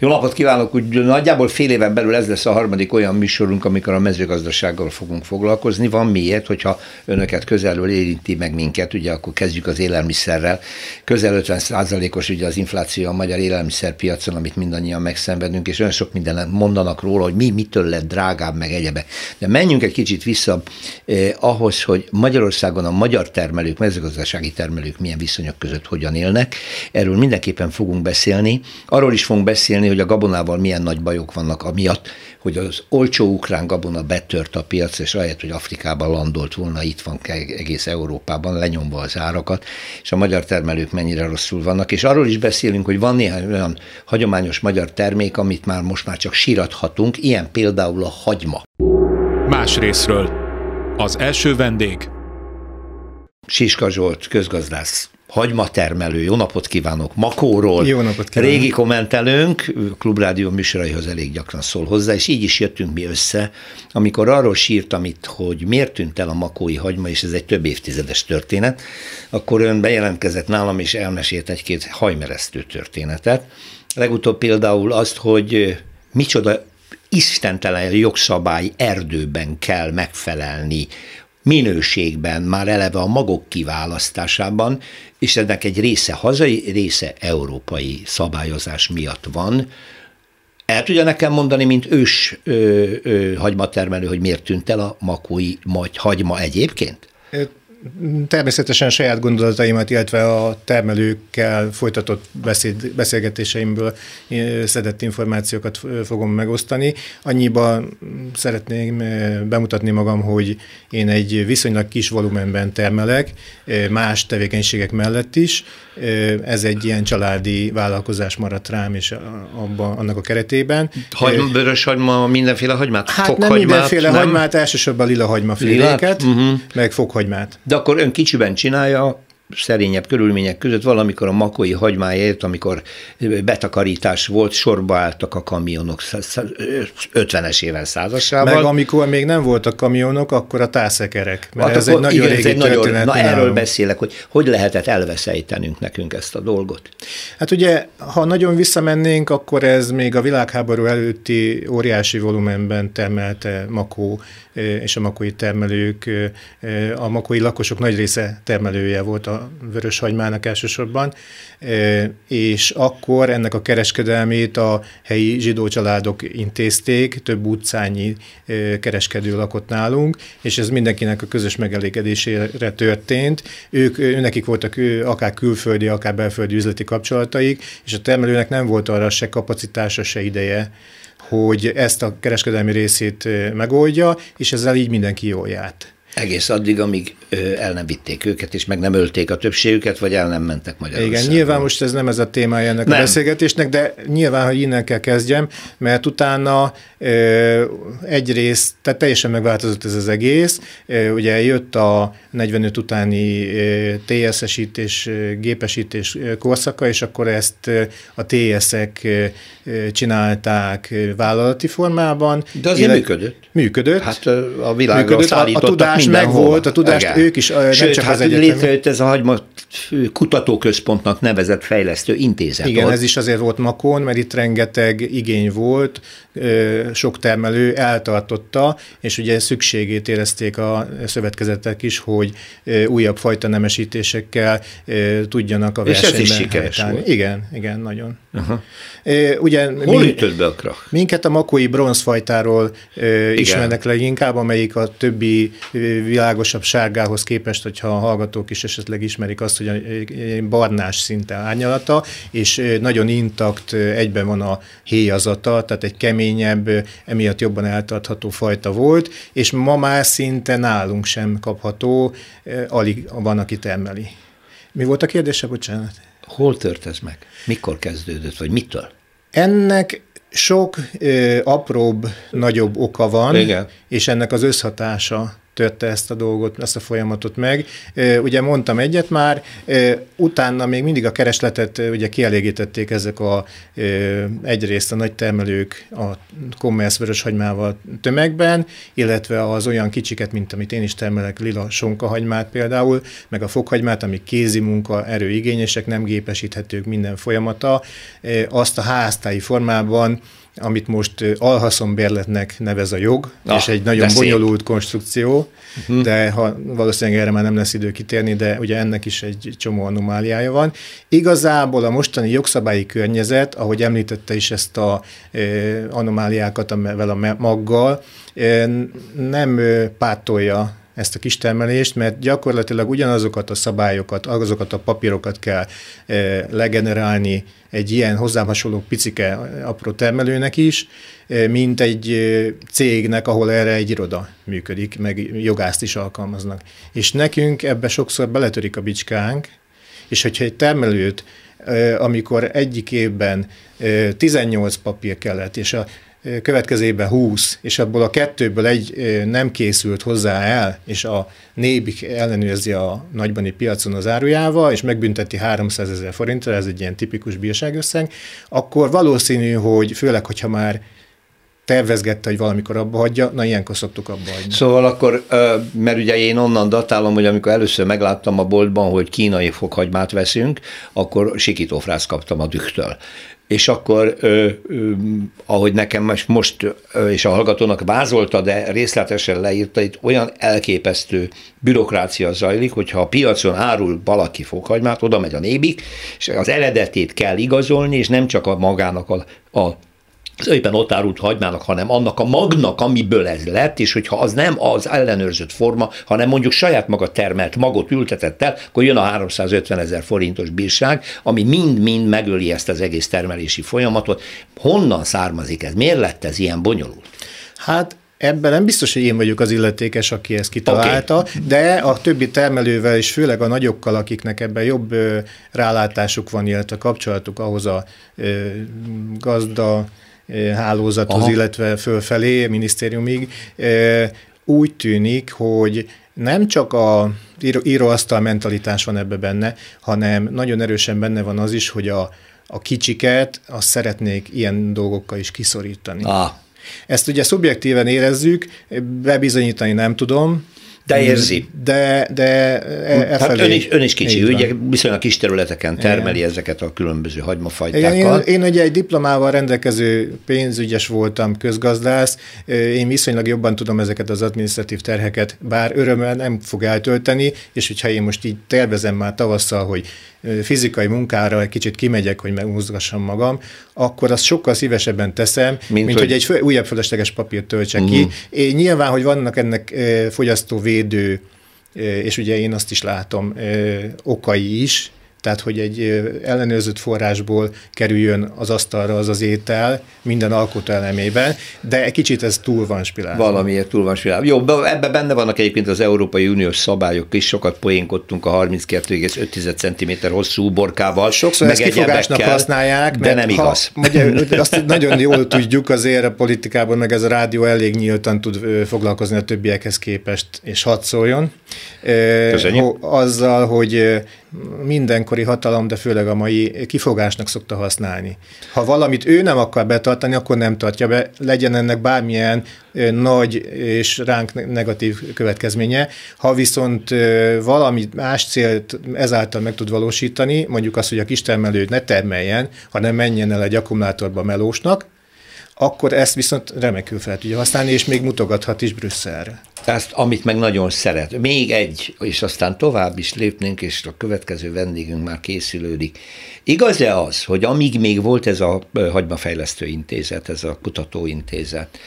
Jó napot kívánok! Úgy nagyjából fél éven belül ez lesz a harmadik olyan műsorunk, amikor a mezőgazdasággal fogunk foglalkozni. Van miért, hogyha önöket közelről érinti meg minket, ugye akkor kezdjük az élelmiszerrel. Közel 50 os ugye az infláció a magyar élelmiszerpiacon, amit mindannyian megszenvedünk, és olyan sok minden mondanak róla, hogy mi mitől lett drágább, meg egyebe. De menjünk egy kicsit vissza eh, ahhoz, hogy Magyarországon a magyar termelők, mezőgazdasági termelők milyen viszonyok között hogyan élnek. Erről mindenképpen fogunk beszélni. Arról is fogunk beszélni, hogy a gabonával milyen nagy bajok vannak amiatt, hogy az olcsó ukrán gabona betört a piac, és ahelyett, hogy Afrikában landolt volna, itt van egész Európában lenyomva az árakat, és a magyar termelők mennyire rosszul vannak. És arról is beszélünk, hogy van néhány olyan hagyományos magyar termék, amit már most már csak sírathatunk, ilyen például a hagyma. Más részről. Az első vendég. Siska Zsolt, közgazdász hagymatermelő, jó napot kívánok, Makóról. Jó napot kívánok. Régi kommentelőnk, Klubrádió műsoraihoz elég gyakran szól hozzá, és így is jöttünk mi össze, amikor arról sírtam itt, hogy miért tűnt el a makói hagyma, és ez egy több évtizedes történet, akkor ön bejelentkezett nálam, és elmesélt egy-két hajmeresztő történetet. Legutóbb például azt, hogy micsoda istentelen jogszabály erdőben kell megfelelni minőségben, már eleve a magok kiválasztásában, és ennek egy része hazai, része európai szabályozás miatt van. El tudja nekem mondani, mint ős ö, ö, hagymatermelő, hogy miért tűnt el a makói majd hagyma egyébként? Természetesen saját gondolataimat, illetve a termelőkkel folytatott beszéd, beszélgetéseimből szedett információkat fogom megosztani. Annyiba szeretném bemutatni magam, hogy én egy viszonylag kis volumenben termelek, más tevékenységek mellett is. Ez egy ilyen családi vállalkozás maradt rám, és abba, annak a keretében. Hagyma, vörös hagyma, mindenféle hagymát? Hát nem mindenféle nem? hagymát, elsősorban lila hagymaféléket, uh-huh. meg fokhagymát. De akkor ön kicsiben csinálja, szerényebb körülmények között valamikor a makói hagymáért, amikor betakarítás volt, sorba álltak a kamionok 50-es éven százasával. Meg amikor még nem voltak kamionok, akkor a tászekerek. Mert hát ez akkor, egy nagyon igen, régi ez egy nagyon, Na erről beszélek, hogy hogy lehetett elveszejtenünk nekünk ezt a dolgot. Hát ugye, ha nagyon visszamennénk, akkor ez még a világháború előtti óriási volumenben termelte makó és a makói termelők, a makói lakosok nagy része termelője volt a vöröshagymának elsősorban, és akkor ennek a kereskedelmét a helyi zsidó családok intézték, több utcányi kereskedő lakott nálunk, és ez mindenkinek a közös megelégedésére történt. Ők, nekik voltak akár külföldi, akár belföldi üzleti kapcsolataik, és a termelőnek nem volt arra se kapacitása, se ideje, hogy ezt a kereskedelmi részét megoldja, és ezzel így mindenki jól járt. Egész addig, amíg el nem vitték őket, és meg nem ölték a többségüket, vagy el nem mentek Magyarországon. Igen, nyilván most ez nem ez a témája ennek nem. a beszélgetésnek, de nyilván, hogy innen kell kezdjem, mert utána egyrészt, tehát teljesen megváltozott ez az egész. Ugye jött a 45 utáni TSS-ítés, gépesítés korszaka, és akkor ezt a TS-ek csinálták vállalati formában. De azért működött. Működött. Hát a világra működött. A, a tudás megvolt, a tudást Igen. ők is, Sőt, nem csak hát az létrejött ez a hagyma kutatóközpontnak nevezett fejlesztő intézet. Igen, ott. ez is azért volt Makón, mert itt rengeteg igény volt, sok termelő eltartotta, és ugye szükségét érezték a szövetkezetek is, hogy újabb fajta nemesítésekkel tudjanak a versenyben. És ez is sikeres volt. Igen, igen, nagyon. Uh-huh. Ugye, Hol mi, ütött be a krach? Minket a makói bronzfajtáról igen. ismernek leginkább, amelyik a többi világosabb sárgához képest, hogyha a hallgatók is esetleg ismerik azt, hogy a barnás szinte árnyalata, és nagyon intakt egyben van a héjazata, tehát egy keményebb, emiatt jobban eltartható fajta volt, és ma már szinte nálunk sem kapható, alig van, aki termeli. Mi volt a kérdése, bocsánat? Hol tört ez meg? Mikor kezdődött, vagy mitől? Ennek sok ö, apróbb, nagyobb oka van, Igen. és ennek az összhatása törte ezt a dolgot, ezt a folyamatot meg. Ugye mondtam egyet már, utána még mindig a keresletet ugye kielégítették ezek a egyrészt a nagy termelők a commerce vöröshagymával tömegben, illetve az olyan kicsiket, mint amit én is termelek, lila sonkahagymát például, meg a fokhagymát, ami kézi munka, erőigényesek, nem gépesíthetők minden folyamata, azt a háztáji formában amit most alhaszonbérletnek nevez a jog, ah, és egy nagyon bonyolult konstrukció, uh-huh. de ha valószínűleg erre már nem lesz idő kitérni, de ugye ennek is egy csomó anomáliája van. Igazából a mostani jogszabályi környezet, ahogy említette is ezt a e, anomáliákat amivel a maggal, e, nem pártolja ezt a kistermelést, mert gyakorlatilag ugyanazokat a szabályokat, azokat a papírokat kell e, legenerálni egy ilyen hozzám hasonló picike apró termelőnek is, e, mint egy e, cégnek, ahol erre egy iroda működik, meg jogászt is alkalmaznak. És nekünk ebbe sokszor beletörik a bicskánk, és hogyha egy termelőt, amikor egyik évben 18 papír kellett, és a következő évben 20, és abból a kettőből egy nem készült hozzá el, és a Nébik ellenőrzi a nagybani piacon az árujával, és megbünteti 300 ezer forintra, ez egy ilyen tipikus bírságösszeg, akkor valószínű, hogy főleg, hogyha már tervezgette, hogy valamikor abba hagyja, na ilyenkor szoktuk abba hagyni. Szóval akkor, mert ugye én onnan datálom, hogy amikor először megláttam a boltban, hogy kínai fokhagymát veszünk, akkor sikítófrász kaptam a dühtől és akkor, ö, ö, ahogy nekem most, most ö, és a hallgatónak vázolta, de részletesen leírta, itt olyan elképesztő bürokrácia zajlik, hogyha a piacon árul valaki fokhagymát, oda megy a nébik, és az eredetét kell igazolni, és nem csak a magának a, a az éppen ott árult hagymának, hanem annak a magnak, amiből ez lett, és hogyha az nem az ellenőrzött forma, hanem mondjuk saját maga termelt magot ültetett el, akkor jön a 350 ezer forintos bírság, ami mind-mind megöli ezt az egész termelési folyamatot. Honnan származik ez? Miért lett ez ilyen bonyolult? Hát Ebben nem biztos, hogy én vagyok az illetékes, aki ezt kitalálta, okay. de a többi termelővel, és főleg a nagyokkal, akiknek ebben jobb rálátásuk van, illetve kapcsolatuk ahhoz a gazda hálózathoz, Aha. illetve fölfelé, minisztériumig, úgy tűnik, hogy nem csak a író, íróasztal mentalitás van ebbe benne, hanem nagyon erősen benne van az is, hogy a, a kicsiket azt szeretnék ilyen dolgokkal is kiszorítani. Ah. Ezt ugye szubjektíven érezzük, bebizonyítani nem tudom, de érzi. De, de e, e hát ön is, ön is kicsi, ugye viszonylag kis területeken termeli Igen. ezeket a különböző hagymafajtákat. Igen, én, én ugye egy diplomával rendelkező pénzügyes voltam, közgazdász, én viszonylag jobban tudom ezeket az adminisztratív terheket, bár örömmel nem fog eltölteni, és hogyha én most így tervezem már tavasszal, hogy fizikai munkára egy kicsit kimegyek, hogy megmozgassam magam, akkor azt sokkal szívesebben teszem, mint, mint hogy, hogy egy újabb fölösleges papírt töltsek uh-huh. ki. Mhm. Én, nyilván, hogy vannak ennek fogyasztóvédő és ugye én azt is látom, okai is, tehát hogy egy ellenőrzött forrásból kerüljön az asztalra az az étel minden alkotó elemében, de egy kicsit ez túl van spilálva. Valamiért túl van spilálva. Jó, ebben benne vannak egyébként az Európai Uniós szabályok is, sokat poénkodtunk a 32,5 cm hosszú borkával. Sokszor ezt kifogásnak használják, de nem igaz. Ha, ugye, azt nagyon jól tudjuk azért a politikában, meg ez a rádió elég nyíltan tud foglalkozni a többiekhez képest, és hadd szóljon. Köszönjük. Azzal, hogy mindenkori hatalom, de főleg a mai kifogásnak szokta használni. Ha valamit ő nem akar betartani, akkor nem tartja be, legyen ennek bármilyen nagy és ránk negatív következménye. Ha viszont valami más célt ezáltal meg tud valósítani, mondjuk azt, hogy a kistermelő ne termeljen, hanem menjen el egy akkumulátorba melósnak, akkor ezt viszont remekül fel tudja használni, és még mutogathat is Brüsszelre. Ezt, amit meg nagyon szeret. Még egy, és aztán tovább is lépnénk, és a következő vendégünk már készülődik. Igaz-e az, hogy amíg még volt ez a hagymafejlesztő intézet, ez a kutatóintézet,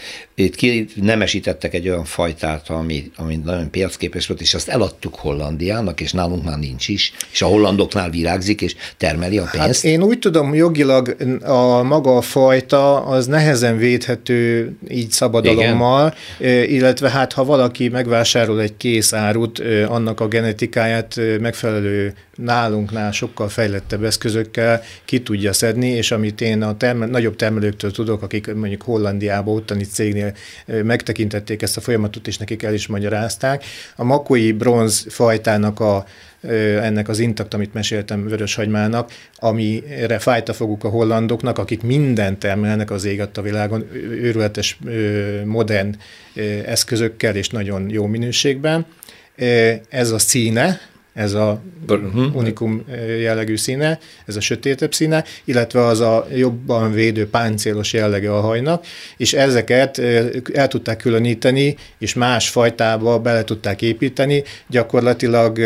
itt ki nemesítettek egy olyan fajtát, ami, ami nagyon piacképes volt, és azt eladtuk Hollandiának, és nálunk már nincs is, és a hollandoknál virágzik, és termeli a pénzt. Hát én úgy tudom, jogilag a maga a fajta az nehezen védhető így szabadalommal, Igen. illetve hát ha valaki megvásárol egy kész árut, annak a genetikáját megfelelő nálunknál sokkal fejlettebb eszközökkel ki tudja szedni, és amit én a termel, nagyobb termelőktől tudok, akik mondjuk Hollandiában, ottani cégnél megtekintették ezt a folyamatot, és nekik el is magyarázták, a makói bronz fajtának a ennek az intakt, amit meséltem Vöröshagymának, amire fájt a foguk a hollandoknak, akik mindent termelnek az ég a világon, őrületes modern eszközökkel és nagyon jó minőségben. Ez a színe, ez a uh-huh. unikum jellegű színe, ez a sötétebb színe, illetve az a jobban védő páncélos jellege a hajnak, és ezeket el tudták különíteni, és más fajtába bele tudták építeni, gyakorlatilag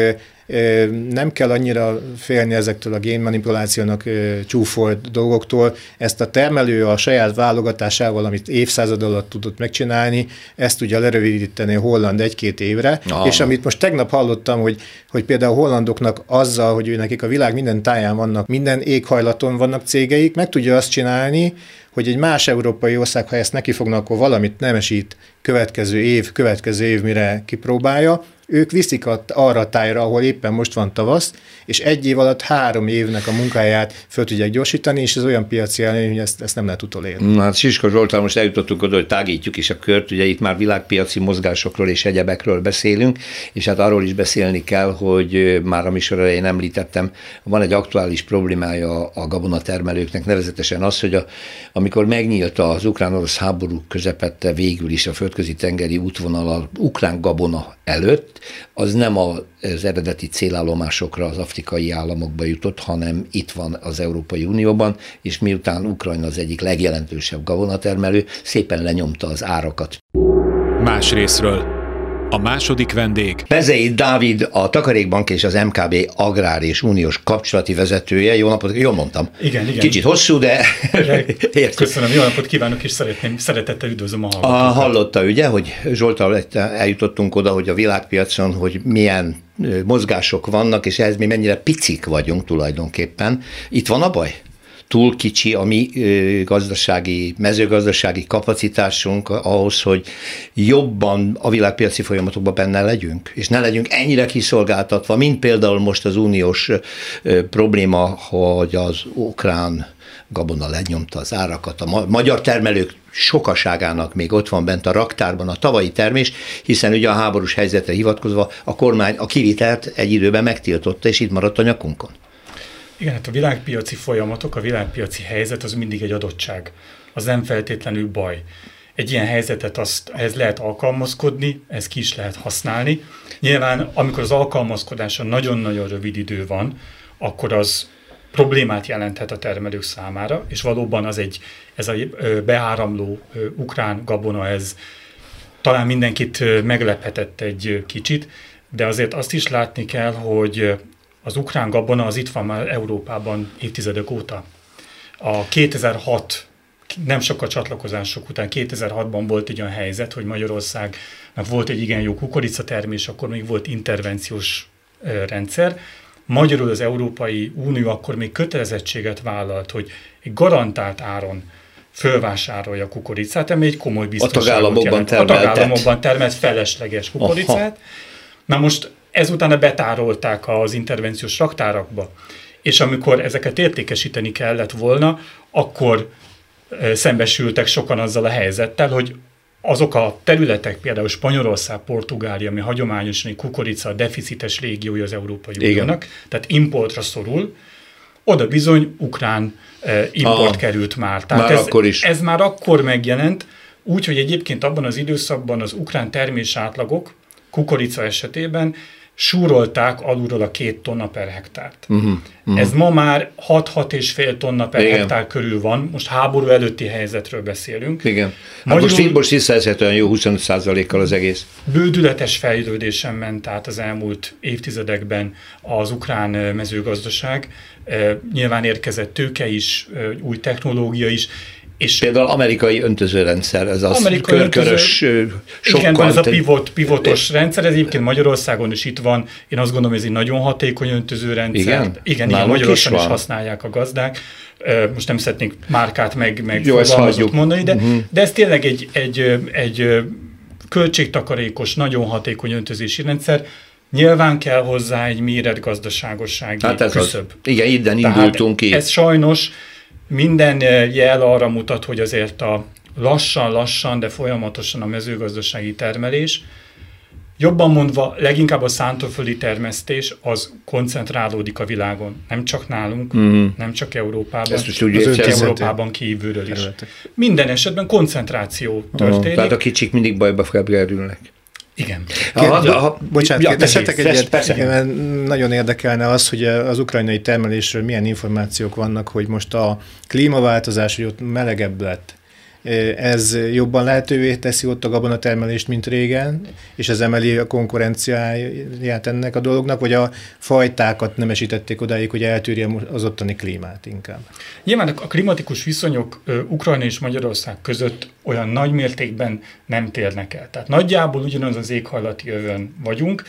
nem kell annyira félni ezektől a génmanipulációnak csúfolt dolgoktól. Ezt a termelő a saját válogatásával, amit évszázad alatt tudott megcsinálni, ezt tudja lerövidíteni a holland egy-két évre. Ah. És amit most tegnap hallottam, hogy, hogy például a hollandoknak azzal, hogy ő nekik a világ minden táján vannak, minden éghajlaton vannak cégeik, meg tudja azt csinálni, hogy egy más európai ország, ha ezt neki fognak, akkor valamit nemesít következő év, következő év, mire kipróbálja, ők viszik a, arra a tájra, ahol éppen most van tavasz, és egy év alatt három évnek a munkáját föl tudják gyorsítani, és ez olyan piaci előny, hogy ezt, ezt nem lehet utolérni. Na, hát Siska Zsoltal most eljutottunk oda, hogy tágítjuk is a kört, ugye itt már világpiaci mozgásokról és egyebekről beszélünk, és hát arról is beszélni kell, hogy már a műsor elején említettem, van egy aktuális problémája a gabonatermelőknek, nevezetesen az, hogy a, amikor megnyílt az ukrán-orosz háború közepette végül is a földközi tengeri útvonal a ukrán gabona előtt, az nem az eredeti célállomásokra, az afrikai államokba jutott, hanem itt van az Európai Unióban, és miután Ukrajna az egyik legjelentősebb gabonatermelő, szépen lenyomta az árakat. Más részről. A második vendég. Bezei Dávid, a Takarékbank és az MKB Agrár és Uniós kapcsolati vezetője. Jó napot, jól mondtam. Igen, igen. Kicsit hosszú, de Köszönöm, jó napot kívánok, és szeretném, szeretettel üdvözlöm a hallgatókat. Hallotta ugye, hogy Zsoltal eljutottunk oda, hogy a világpiacon, hogy milyen mozgások vannak, és ehhez mi mennyire picik vagyunk tulajdonképpen. Itt van a baj? Túl kicsi a mi gazdasági, mezőgazdasági kapacitásunk ahhoz, hogy jobban a világpiaci folyamatokban benne legyünk, és ne legyünk ennyire kiszolgáltatva, mint például most az uniós probléma, hogy az ukrán gabona lenyomta az árakat, a magyar termelők sokaságának még ott van bent a raktárban a tavalyi termés, hiszen ugye a háborús helyzetre hivatkozva a kormány a kivitelt egy időben megtiltotta, és itt maradt a nyakunkon. Igen, hát a világpiaci folyamatok, a világpiaci helyzet az mindig egy adottság. Az nem feltétlenül baj. Egy ilyen helyzetet azt, ehhez lehet alkalmazkodni, ez ki is lehet használni. Nyilván, amikor az alkalmazkodása nagyon-nagyon rövid idő van, akkor az problémát jelenthet a termelők számára, és valóban az egy, ez a beáramló ukrán gabona, ez talán mindenkit meglephetett egy kicsit, de azért azt is látni kell, hogy az ukrán gabona az itt van már Európában évtizedek óta. A 2006 nem sokkal csatlakozások után 2006-ban volt egy olyan helyzet, hogy Magyarországnak volt egy igen jó kukoricatermés, akkor még volt intervenciós rendszer. Magyarul az Európai Unió akkor még kötelezettséget vállalt, hogy egy garantált áron fölvásárolja a kukoricát, ami egy komoly biztonságot a tagállamokban jelent. A tagállamokban termelt felesleges kukoricát. Aha. Na most ezután betárolták az intervenciós raktárakba, és amikor ezeket értékesíteni kellett volna, akkor szembesültek sokan azzal a helyzettel, hogy azok a területek, például Spanyolország, Portugália, ami hagyományosan egy kukorica deficites régiója az Európai Uniónak, tehát importra szorul, oda bizony ukrán eh, import Aha, került már. Tehát már ez, akkor is. ez már akkor megjelent, úgyhogy egyébként abban az időszakban az ukrán termés átlagok kukorica esetében súrolták alulról a két tonna per hektárt. Uh-huh, uh-huh. Ez ma már 6-6 és fél tonna per Igen. hektár körül van, most háború előtti helyzetről beszélünk. Igen. Hát Magyarul, most, most visszaesett olyan jó 25%-kal az egész. Bődületes fejlődésen ment át az elmúlt évtizedekben az ukrán mezőgazdaság. Nyilván érkezett tőke is, új technológia is, és Például amerikai öntözőrendszer, ez az amerikai körkörös öntöző, sokkal... Igen, ez a pivot, pivotos rendszer, ez egyébként Magyarországon is itt van. Én azt gondolom, ez egy nagyon hatékony öntözőrendszer. Igen? Igen, igen Magyarországon is, is használják a gazdák. Most nem szeretnék márkát meg, meg Jó, mondani, de, uh-huh. de ez tényleg egy, egy, egy költségtakarékos, nagyon hatékony öntözési rendszer. Nyilván kell hozzá egy méretgazdaságossági Hát ez küszöb. az. Igen, innen indultunk ki. Ez sajnos minden jel arra mutat, hogy azért a lassan-lassan, de folyamatosan a mezőgazdasági termelés, jobban mondva, leginkább a szántóföldi termesztés az koncentrálódik a világon. Nem csak nálunk, mm. nem csak Európában, Ezt most úgy az. Európában kívülről is. Területek. Minden esetben koncentráció történik. Tehát a kicsik mindig bajba kerülnek. Igen. Ha- ha- Bocsánat, ja, kérdezhetek egyet? persze. Igen, mert Nagyon érdekelne az, hogy az ukrajnai termelésről milyen információk vannak, hogy most a klímaváltozás, hogy ott melegebb lett, ez jobban lehetővé teszi ott a gabonatermelést, mint régen, és ez emeli a konkurenciáját ennek a dolognak, vagy a fajtákat nemesítették odáig, hogy eltűrje az ottani klímát inkább. Nyilván a klimatikus viszonyok Ukrajna és Magyarország között olyan nagy mértékben nem térnek el. Tehát nagyjából ugyanaz az éghajlati övön vagyunk.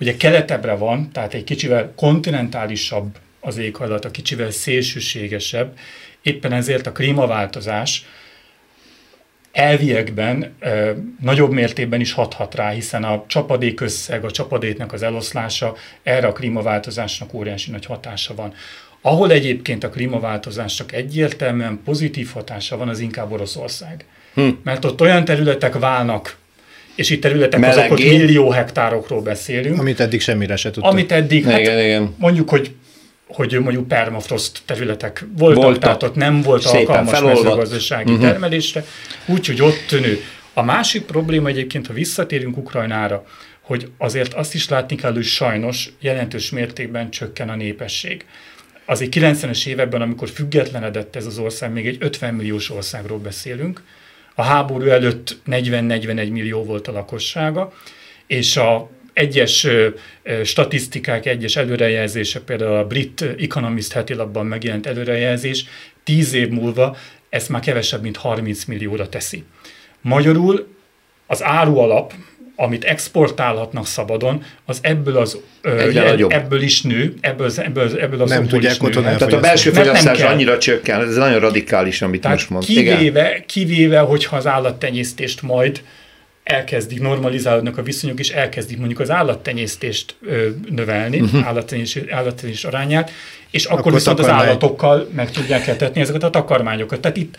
Ugye keletebbre van, tehát egy kicsivel kontinentálisabb az éghajlat, a kicsivel szélsőségesebb. Éppen ezért a klímaváltozás elviekben ö, nagyobb mértékben is hathat rá, hiszen a csapadék összeg, a csapadéknak az eloszlása erre a klímaváltozásnak óriási nagy hatása van. Ahol egyébként a klímaváltozásnak egyértelműen pozitív hatása van, az inkább Oroszország. Hm. Mert ott olyan területek válnak, és itt területek azok, ott Melegé. millió hektárokról beszélünk, Amit eddig semmire se tudtak. amit eddig, hát Igen, igen. mondjuk, hogy hogy mondjuk permafrost területek voltak, Voltak. tehát ott nem volt Szépen alkalmas felolvadt. mezőgazdasági uh-huh. termelésre, úgyhogy ott nő. A másik probléma egyébként, ha visszatérünk Ukrajnára, hogy azért azt is látni kell, hogy sajnos jelentős mértékben csökken a népesség. Azért 90-es években, amikor függetlenedett ez az ország, még egy 50 milliós országról beszélünk. A háború előtt 40-41 millió volt a lakossága, és a egyes statisztikák, egyes előrejelzések, például a brit Economist heti lapban megjelent előrejelzés, 10 év múlva ezt már kevesebb, mint 30 millióra teszi. Magyarul az árualap, amit exportálhatnak szabadon, az ebből, az, ö, ebből is nő, ebből, az- ebből, az- ebből az Nem tudják is nő. Tehát a belső fogyasztás annyira csökken, ez nagyon radikális, amit Tehát most mond. Igen. kivéve, kivéve, hogyha az állattenyésztést majd elkezdik, normalizálódnak a viszonyok, és elkezdik mondjuk az állattenyésztést ö, növelni, uh-huh. állattenyésztés, állattenyésztés arányát, és akkor, Akkor viszont az takarmány. állatokkal meg tudják etetni ezeket a takarmányokat. Tehát itt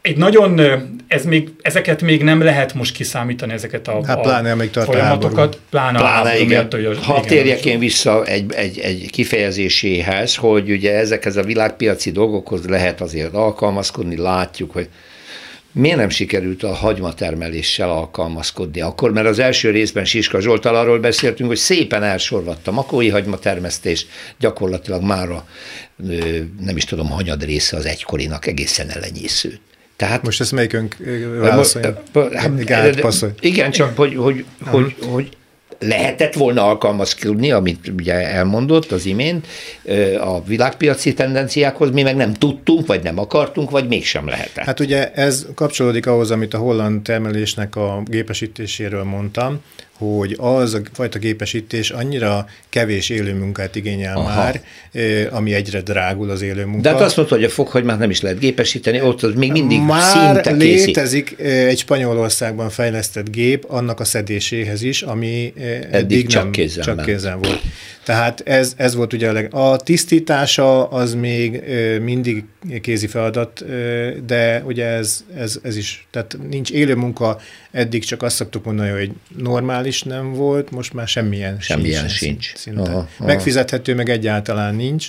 egy nagyon, ez még, ezeket még nem lehet most kiszámítani, ezeket a, Hát a pláne, amíg folyamatokat, háború. pláne, Pláne, háború igen. miatt, hogy a- Ha igen, térjek én vissza egy, egy, egy kifejezéséhez, hogy ugye ezekhez a világpiaci dolgokhoz lehet azért alkalmazkodni, látjuk, hogy miért nem sikerült a hagymatermeléssel alkalmazkodni akkor, mert az első részben Siska Zsoltal arról beszéltünk, hogy szépen elsorvadt a makói hagymatermesztés, gyakorlatilag már a, nem is tudom, hanyad része az egykorinak egészen elenyésző. Tehát Most ezt melyikünk válaszolja? Hát, igen, csak hogy, hogy, hogy, hogy lehetett volna alkalmazkodni, amit ugye elmondott az imént, a világpiaci tendenciákhoz, mi meg nem tudtunk, vagy nem akartunk, vagy mégsem lehetett. Hát ugye ez kapcsolódik ahhoz, amit a holland termelésnek a gépesítéséről mondtam, hogy az a fajta gépesítés annyira kevés élőmunkát igényel Aha. Már, ami egyre drágul az élőmunka. De hát azt mondta, hogy a fokhagymát nem is lehet gépesíteni, ott az még mindig Már szinte készít. létezik egy Spanyolországban fejlesztett gép annak a szedéséhez is, ami ö, eddig, csak nem, kézzel csak kézzel volt. Tehát ez, ez volt ugye a, leg... a tisztítása az még mindig kézi feladat, de ugye ez, ez, ez is, tehát nincs élő munka, eddig csak azt szoktuk mondani, hogy normális nem volt, most már semmilyen, Semmilyen sincs. sincs. Szinte. Aha, Aha. Megfizethető, meg egyáltalán nincs.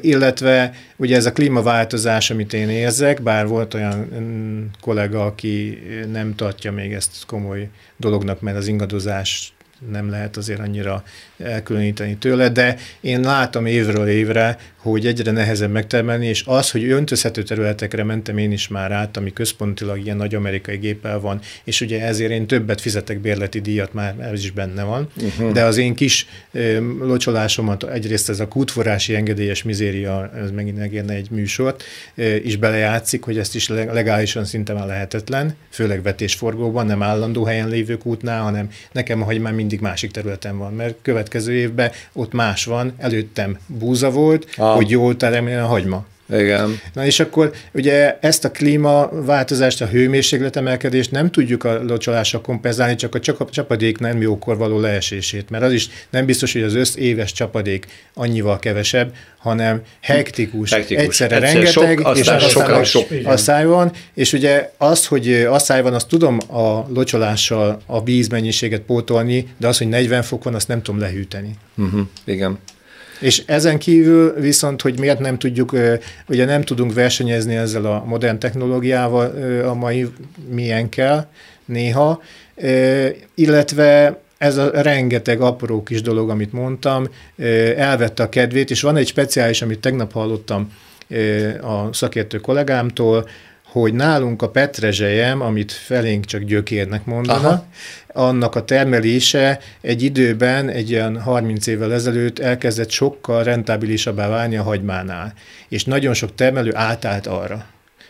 Illetve ugye ez a klímaváltozás, amit én érzek, bár volt olyan mm, kollega, aki nem tartja még ezt komoly dolognak, mert az ingadozás nem lehet azért annyira elkülöníteni tőle, de én látom évről évre, hogy egyre nehezebb megtermelni, és az, hogy öntözhető területekre mentem én is már át, ami központilag ilyen nagy amerikai géppel van, és ugye ezért én többet fizetek bérleti díjat, már ez is benne van, uh-huh. de az én kis ö, locsolásomat, egyrészt ez a kútforrási engedélyes mizéria, ez megint megérne egy műsort, ö, is belejátszik, hogy ezt is leg- legálisan szinte már lehetetlen, főleg vetésforgóban, nem állandó helyen lévő kútnál, hanem nekem a már mindig másik területen van, mert következő évben ott más van, előttem búza volt, Ah. Hogy jól teremjen a hagyma. Igen. Na és akkor ugye ezt a klímaváltozást, a hőmérsékletemelkedést nem tudjuk a locsolással kompenzálni, csak a csapadék nem jókor való leesését, mert az is nem biztos, hogy az össz éves csapadék annyival kevesebb, hanem hektikus, hektikus. egyszerre Egyszer rengeteg, sok, és aztán sok, sok, asszály van, és ugye az, hogy asszály van, azt tudom a locsolással a vízmennyiséget pótolni, de az, hogy 40 fok van, azt nem tudom lehűteni. Uh-huh. Igen. És ezen kívül viszont, hogy miért nem tudjuk, ugye nem tudunk versenyezni ezzel a modern technológiával a mai milyen kell néha, illetve ez a rengeteg apró kis dolog, amit mondtam, elvette a kedvét, és van egy speciális, amit tegnap hallottam a szakértő kollégámtól, hogy nálunk a petrezselyem, amit felénk csak gyökérnek mondanak, Aha. annak a termelése egy időben, egy olyan 30 évvel ezelőtt elkezdett sokkal rentábilisabbá válni a hagymánál. És nagyon sok termelő átállt arra.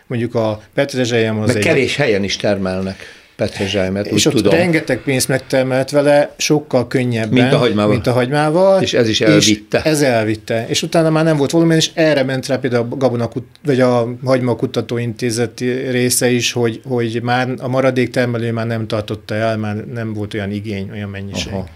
Mondjuk a petrezselyem az Meg egy... kevés helyen is termelnek petrezselymet, És ott tudom. rengeteg pénzt megtermelt vele, sokkal könnyebben, mint a hagymával. Mint a hagymával és ez is elvitte. És ez elvitte. És utána már nem volt volumen, és erre ment rá például a Gabona, vagy a Hagyma Kutatóintézet része is, hogy, hogy már a maradék termelő már nem tartotta el, már nem volt olyan igény, olyan mennyiség. Aha.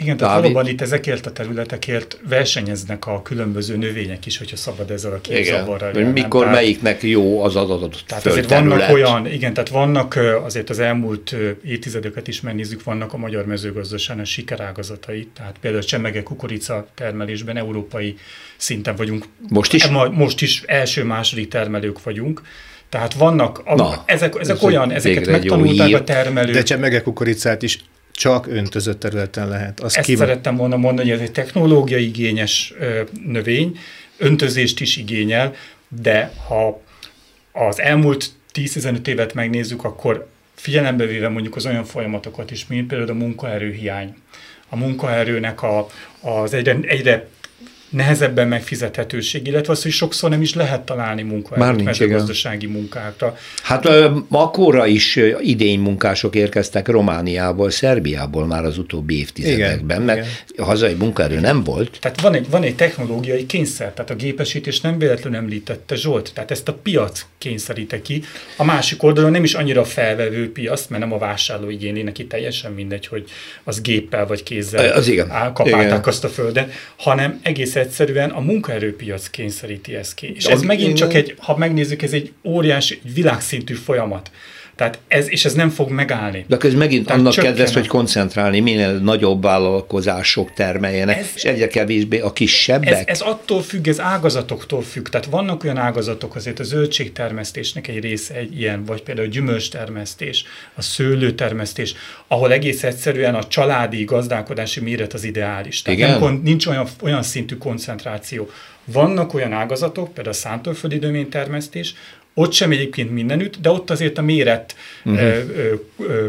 Igen, tehát Dávid. valóban itt ezekért a területekért versenyeznek a különböző növények is, hogyha szabad ezzel a két zavarral. Igen, mikor tehát, melyiknek jó az adott Tehát azért vannak olyan, igen, tehát vannak azért az elmúlt évtizedeket is megnézzük, vannak a magyar mezőgazdaságnak sikerágazatai, tehát például csemege kukorica termelésben európai szinten vagyunk. Most is? Most is első-második termelők vagyunk. Tehát vannak, a, Na, ezek, ezek ez olyan, ezeket megtanulták a termelők. De csemege kukoricát is csak öntözött területen lehet. Azt Ezt kíván... szerettem volna mondani, hogy ez egy technológiai igényes növény, öntözést is igényel, de ha az elmúlt 10-15 évet megnézzük, akkor figyelembe véve mondjuk az olyan folyamatokat is, mint például a munkaerőhiány, a munkaerőnek a, az egyre, egyre nehezebben megfizethetőség, illetve az, hogy sokszor nem is lehet találni munkahelyet mezőgazdasági munkákra. Hát akkora is idény munkások érkeztek Romániából, Szerbiából már az utóbbi évtizedekben, igen, mert igen. hazai munkaerő nem volt. Tehát van egy, van egy technológiai kényszer, tehát a gépesítés nem véletlenül említette Zsolt, tehát ezt a piac kényszeríte ki. A másik oldalon nem is annyira felvevő piac, mert nem a vásárló igényli, neki teljesen mindegy, hogy az géppel vagy kézzel az igen. kapálták igen. azt a földet, hanem egész egyszerűen a munkaerőpiac kényszeríti ezt ki. És ez megint csak egy, ha megnézzük, ez egy óriási, világszintű folyamat. Tehát ez, és ez nem fog megállni. De ez megint Tehát annak kedves, hogy koncentrálni, minél nagyobb vállalkozások termeljenek, ez, és egyre kevésbé a kisebbek. Ez, ez attól függ, ez ágazatoktól függ. Tehát vannak olyan ágazatok, azért a zöldségtermesztésnek egy része egy ilyen, vagy például a gyümölcstermesztés, a szőlőtermesztés, ahol egész egyszerűen a családi gazdálkodási méret az ideális. Tehát Igen? Nem, nincs olyan, olyan szintű koncentráció. Vannak olyan ágazatok, például a szántóföldi termesztés, ott sem egyébként mindenütt, de ott azért a méret, uh-huh. ö, ö, ö,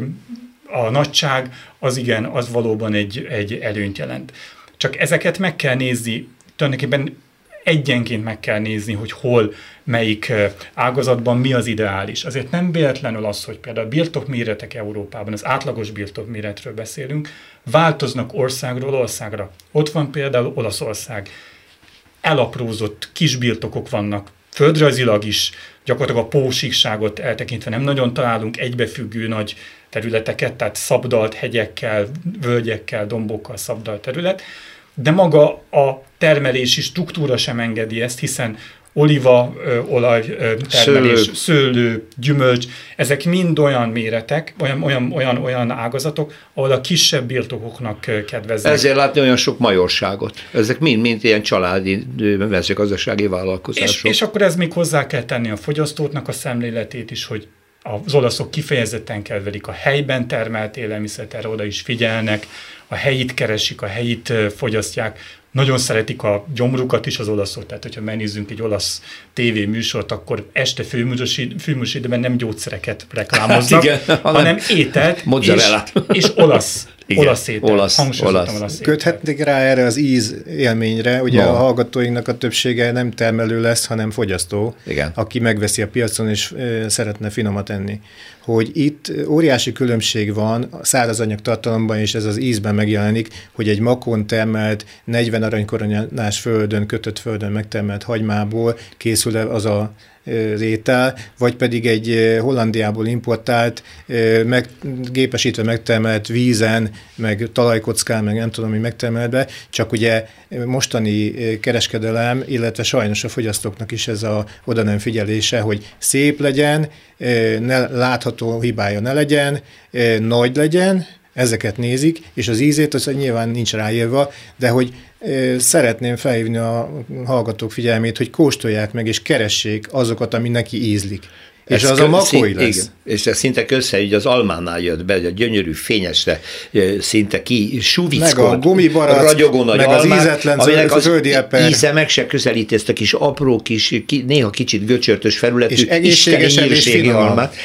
a nagyság, az igen, az valóban egy, egy előnyt jelent. Csak ezeket meg kell nézni, tulajdonképpen egyenként meg kell nézni, hogy hol, melyik ágazatban mi az ideális. Azért nem véletlenül az, hogy például a birtokméretek Európában, az átlagos birtokméretről beszélünk, változnak országról országra. Ott van például Olaszország. Elaprózott kis birtokok vannak, földrajzilag is, gyakorlatilag a pósíkságot eltekintve nem nagyon találunk egybefüggő nagy területeket, tehát szabdalt hegyekkel, völgyekkel, dombokkal szabdalt terület, de maga a termelési struktúra sem engedi ezt, hiszen oliva olaj termelés, szőlő. szőlő, gyümölcs, ezek mind olyan méretek, olyan, olyan, olyan, olyan ágazatok, ahol a kisebb birtokoknak kedveznek. Ezért látni olyan sok majorságot. Ezek mind-mind ilyen családi mezőgazdasági vállalkozások. És, és akkor ez még hozzá kell tenni a fogyasztóknak a szemléletét is, hogy az olaszok kifejezetten kedvelik a helyben termelt élelmiszert, erre oda is figyelnek, a helyit keresik, a helyit fogyasztják, nagyon szeretik a gyomrukat is az olaszok, tehát hogyha megnézzünk egy olasz tévéműsort, akkor este főműsor időben nem gyógyszereket reklámoznak, hát igen, hanem ételt és, és olasz Igen, olasz étel, olasz, olasz. olasz Köthetnék rá erre az íz élményre, ugye no. a hallgatóinknak a többsége nem termelő lesz, hanem fogyasztó, Igen. aki megveszi a piacon és szeretne finomat enni. Hogy itt óriási különbség van a szárazanyag tartalomban, és ez az ízben megjelenik, hogy egy makon termelt, 40 aranykoronás földön, kötött földön megtermelt hagymából készül az a az vagy pedig egy Hollandiából importált, meg, gépesítve megtermelt vízen, meg talajkockán, meg nem tudom, mi megtermelt be, csak ugye mostani kereskedelem, illetve sajnos a fogyasztóknak is ez a oda nem figyelése, hogy szép legyen, ne, látható hibája ne legyen, nagy legyen, ezeket nézik, és az ízét az nyilván nincs ráírva, de hogy szeretném felhívni a hallgatók figyelmét, hogy kóstolják meg, és keressék azokat, ami neki ízlik. És ez az a makói lesz. Igen. És ez szinte össze, így az almánál jött be, a gyönyörű fényesre szinte ki suvickod, meg a gumibarack, ragyogó nagy meg almát, az ízetlen aminek az földi íze meg se közelíti ezt a kis apró kis, ki, néha kicsit göcsörtös felületű, és egészségesen és almát.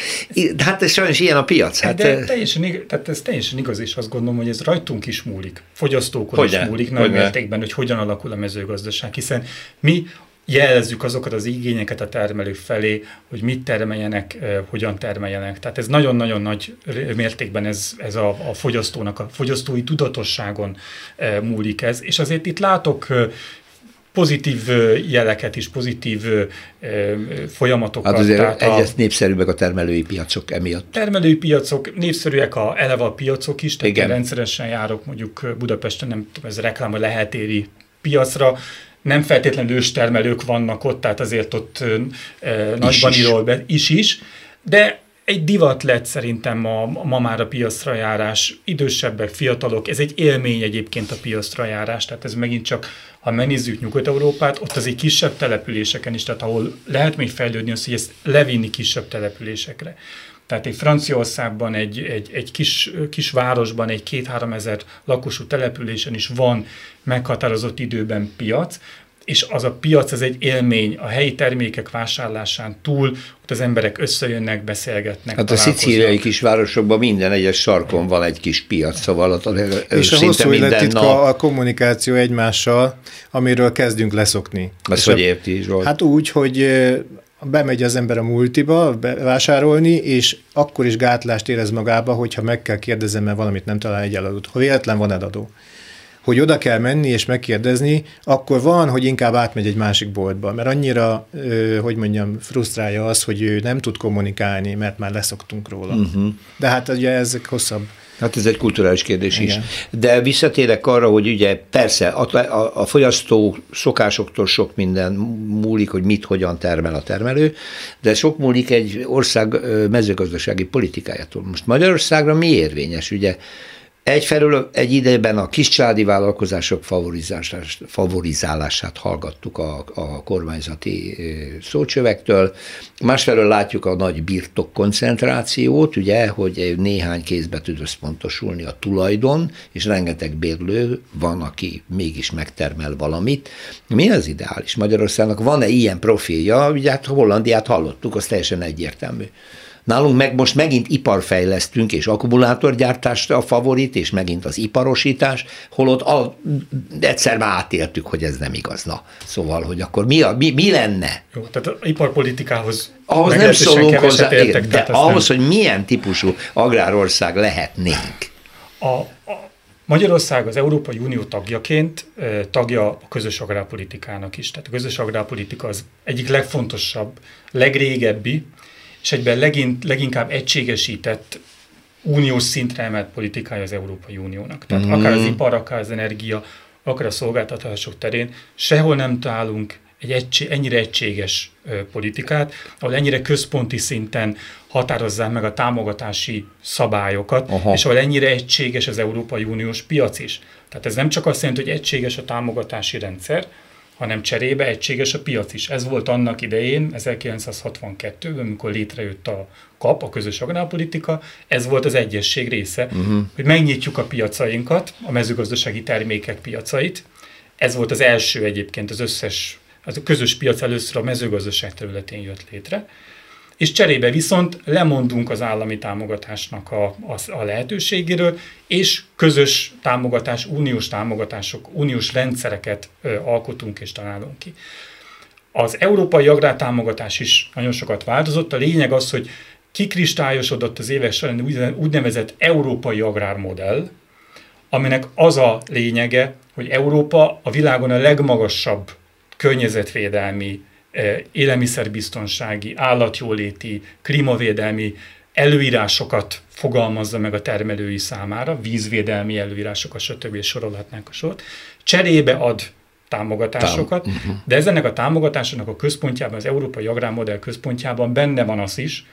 Hát ez sajnos ilyen a piac. Hát, De teljesen, tehát ez teljesen igaz, és azt gondolom, hogy ez rajtunk is múlik, fogyasztókon hogy is múlik nagy mértékben, hogy hogyan alakul a mezőgazdaság, hiszen mi jelezzük azokat az igényeket a termelők felé, hogy mit termeljenek, hogyan termeljenek. Tehát ez nagyon-nagyon nagy mértékben ez, ez a, a fogyasztónak, a fogyasztói tudatosságon múlik ez. És azért itt látok pozitív jeleket is, pozitív folyamatokat. Hát azért tehát egyes a, népszerűbbek a termelői piacok emiatt. Termelői piacok, népszerűek a eleve a piacok is, tehát Igen. rendszeresen járok mondjuk Budapesten, nem tudom, ez reklám a lehetéri piacra, nem feltétlenül őstermelők vannak ott, tehát azért ott e, nagyban is, be is is, de egy divat lett szerintem ma, ma már a piacra járás, idősebbek, fiatalok, ez egy élmény egyébként a piacra járás, tehát ez megint csak, ha megnézzük Nyugat-Európát, ott az egy kisebb településeken is, tehát ahol lehet még fejlődni az, hogy ezt levinni kisebb településekre. Tehát egy Franciaországban, egy, egy, egy kis, kis városban, egy két-három ezer lakosú településen is van meghatározott időben piac, és az a piac, ez egy élmény a helyi termékek vásárlásán túl, ott az emberek összejönnek, beszélgetnek. Hát a szicíliai kisvárosokban minden egyes sarkon van egy kis piac, szóval ott És a hosszú élettitka nap... a kommunikáció egymással, amiről kezdünk leszokni. Ezt hogy érti, Zsolt? Hát úgy, hogy bemegy az ember a multiba vásárolni, és akkor is gátlást érez magába, hogyha meg kell kérdezem, mert valamit nem talál egy eladót. Ha véletlen van eladó hogy oda kell menni és megkérdezni, akkor van, hogy inkább átmegy egy másik boltba, mert annyira, hogy mondjam, frusztrálja az, hogy ő nem tud kommunikálni, mert már leszoktunk róla. Uh-huh. De hát ugye ezek hosszabb Hát ez egy kulturális kérdés Igen. is. De visszatérek arra, hogy ugye persze a, a, a fogyasztó szokásoktól sok minden múlik, hogy mit, hogyan termel a termelő, de sok múlik egy ország mezőgazdasági politikájától. Most Magyarországra mi érvényes? Ugye Egyfelől egy idejében a kiscsaládi vállalkozások favorizálását, favorizálását hallgattuk a, a kormányzati szócsövektől, másfelől látjuk a nagy birtok koncentrációt, ugye, hogy néhány kézbe tud összpontosulni a tulajdon, és rengeteg bérlő van, aki mégis megtermel valamit. Mi az ideális? Magyarországnak van-e ilyen profilja? Ugye hát Hollandiát hallottuk, az teljesen egyértelmű. Nálunk meg most megint iparfejlesztünk, és akkumulátorgyártást a favorit, és megint az iparosítás, holott a, egyszer már átéltük, hogy ez nem igaz. Na, szóval, hogy akkor mi, a, mi, mi lenne? Jó, tehát az iparpolitikához ahhoz nem szólunk hozzá, értek, de ahhoz, nem... hogy milyen típusú agrárország lehetnénk. A, a Magyarország az Európai Unió tagjaként tagja a közös agrárpolitikának is. Tehát a közös agrárpolitika az egyik legfontosabb, legrégebbi és egyben legint, leginkább egységesített uniós szintre emelt politikája az Európai Uniónak. Tehát mm. akár az ipar, akár az energia, akár a szolgáltatások terén sehol nem találunk egy egység, ennyire egységes ö, politikát, ahol ennyire központi szinten határozzák meg a támogatási szabályokat, Aha. és ahol ennyire egységes az Európai Uniós piac is. Tehát ez nem csak azt jelenti, hogy egységes a támogatási rendszer, hanem cserébe egységes a piac is. Ez volt annak idején, 1962-ben, amikor létrejött a KAP, a közös agrárpolitika, ez volt az egyesség része, uh-huh. hogy megnyitjuk a piacainkat, a mezőgazdasági termékek piacait. Ez volt az első egyébként az összes, az a közös piac először a mezőgazdaság területén jött létre. És cserébe viszont lemondunk az állami támogatásnak a, a, a lehetőségéről, és közös támogatás, uniós támogatások, uniós rendszereket ö, alkotunk és találunk ki. Az európai agrártámogatás is nagyon sokat változott. A lényeg az, hogy kikristályosodott az évek során úgynevezett európai agrármodell, aminek az a lényege, hogy Európa a világon a legmagasabb környezetvédelmi, élelmiszerbiztonsági, állatjóléti, klímavédelmi előírásokat fogalmazza meg a termelői számára, vízvédelmi előírásokat, stb. és sorolhatnánk a sort. Cserébe ad támogatásokat, Tám- uh-huh. de ezennek a támogatásoknak a központjában, az Európai Agrármodell központjában benne van az is,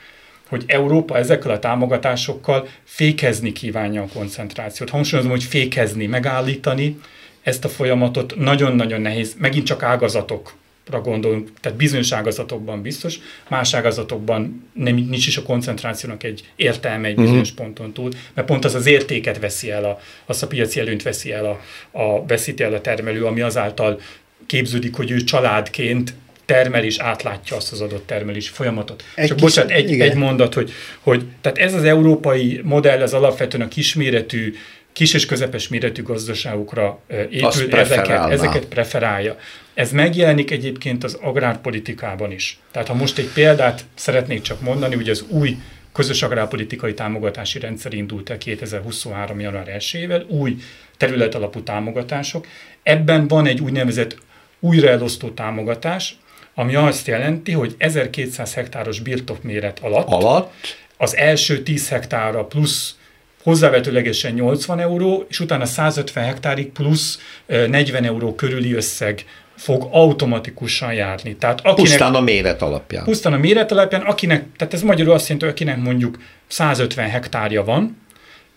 hogy Európa ezekkel a támogatásokkal fékezni kívánja a koncentrációt. Hangsúlyozom, hogy fékezni, megállítani ezt a folyamatot nagyon-nagyon nehéz, megint csak ágazatok gondolunk, tehát bizonyos ágazatokban biztos, más ágazatokban nem, nincs is a koncentrációnak egy értelme egy bizonyos uh-huh. ponton túl, mert pont az az értéket veszi el, a, azt a piaci előnyt veszi el, a, a, veszíti el a termelő, ami azáltal képződik, hogy ő családként termel és átlátja azt az adott termelési folyamatot. Egy Csak kis, bocsánat, egy, egy mondat, hogy, hogy tehát ez az európai modell, ez alapvetően a kisméretű, kis és közepes méretű gazdaságokra épül, ezeket, ezeket preferálja. Ez megjelenik egyébként az agrárpolitikában is. Tehát ha most egy példát szeretnék csak mondani, hogy az új közös agrárpolitikai támogatási rendszer indult el 2023. január 1-ével, új területalapú támogatások. Ebben van egy úgynevezett újraelosztó támogatás, ami azt jelenti, hogy 1200 hektáros birtokméret alatt, alatt az első 10 hektára plusz hozzávetőlegesen 80 euró, és utána 150 hektárig plusz 40 euró körüli összeg fog automatikusan járni. Tehát akinek, pusztán a méret alapján. Pusztán a méret alapján, akinek, tehát ez magyarul azt jelenti, hogy akinek mondjuk 150 hektárja van,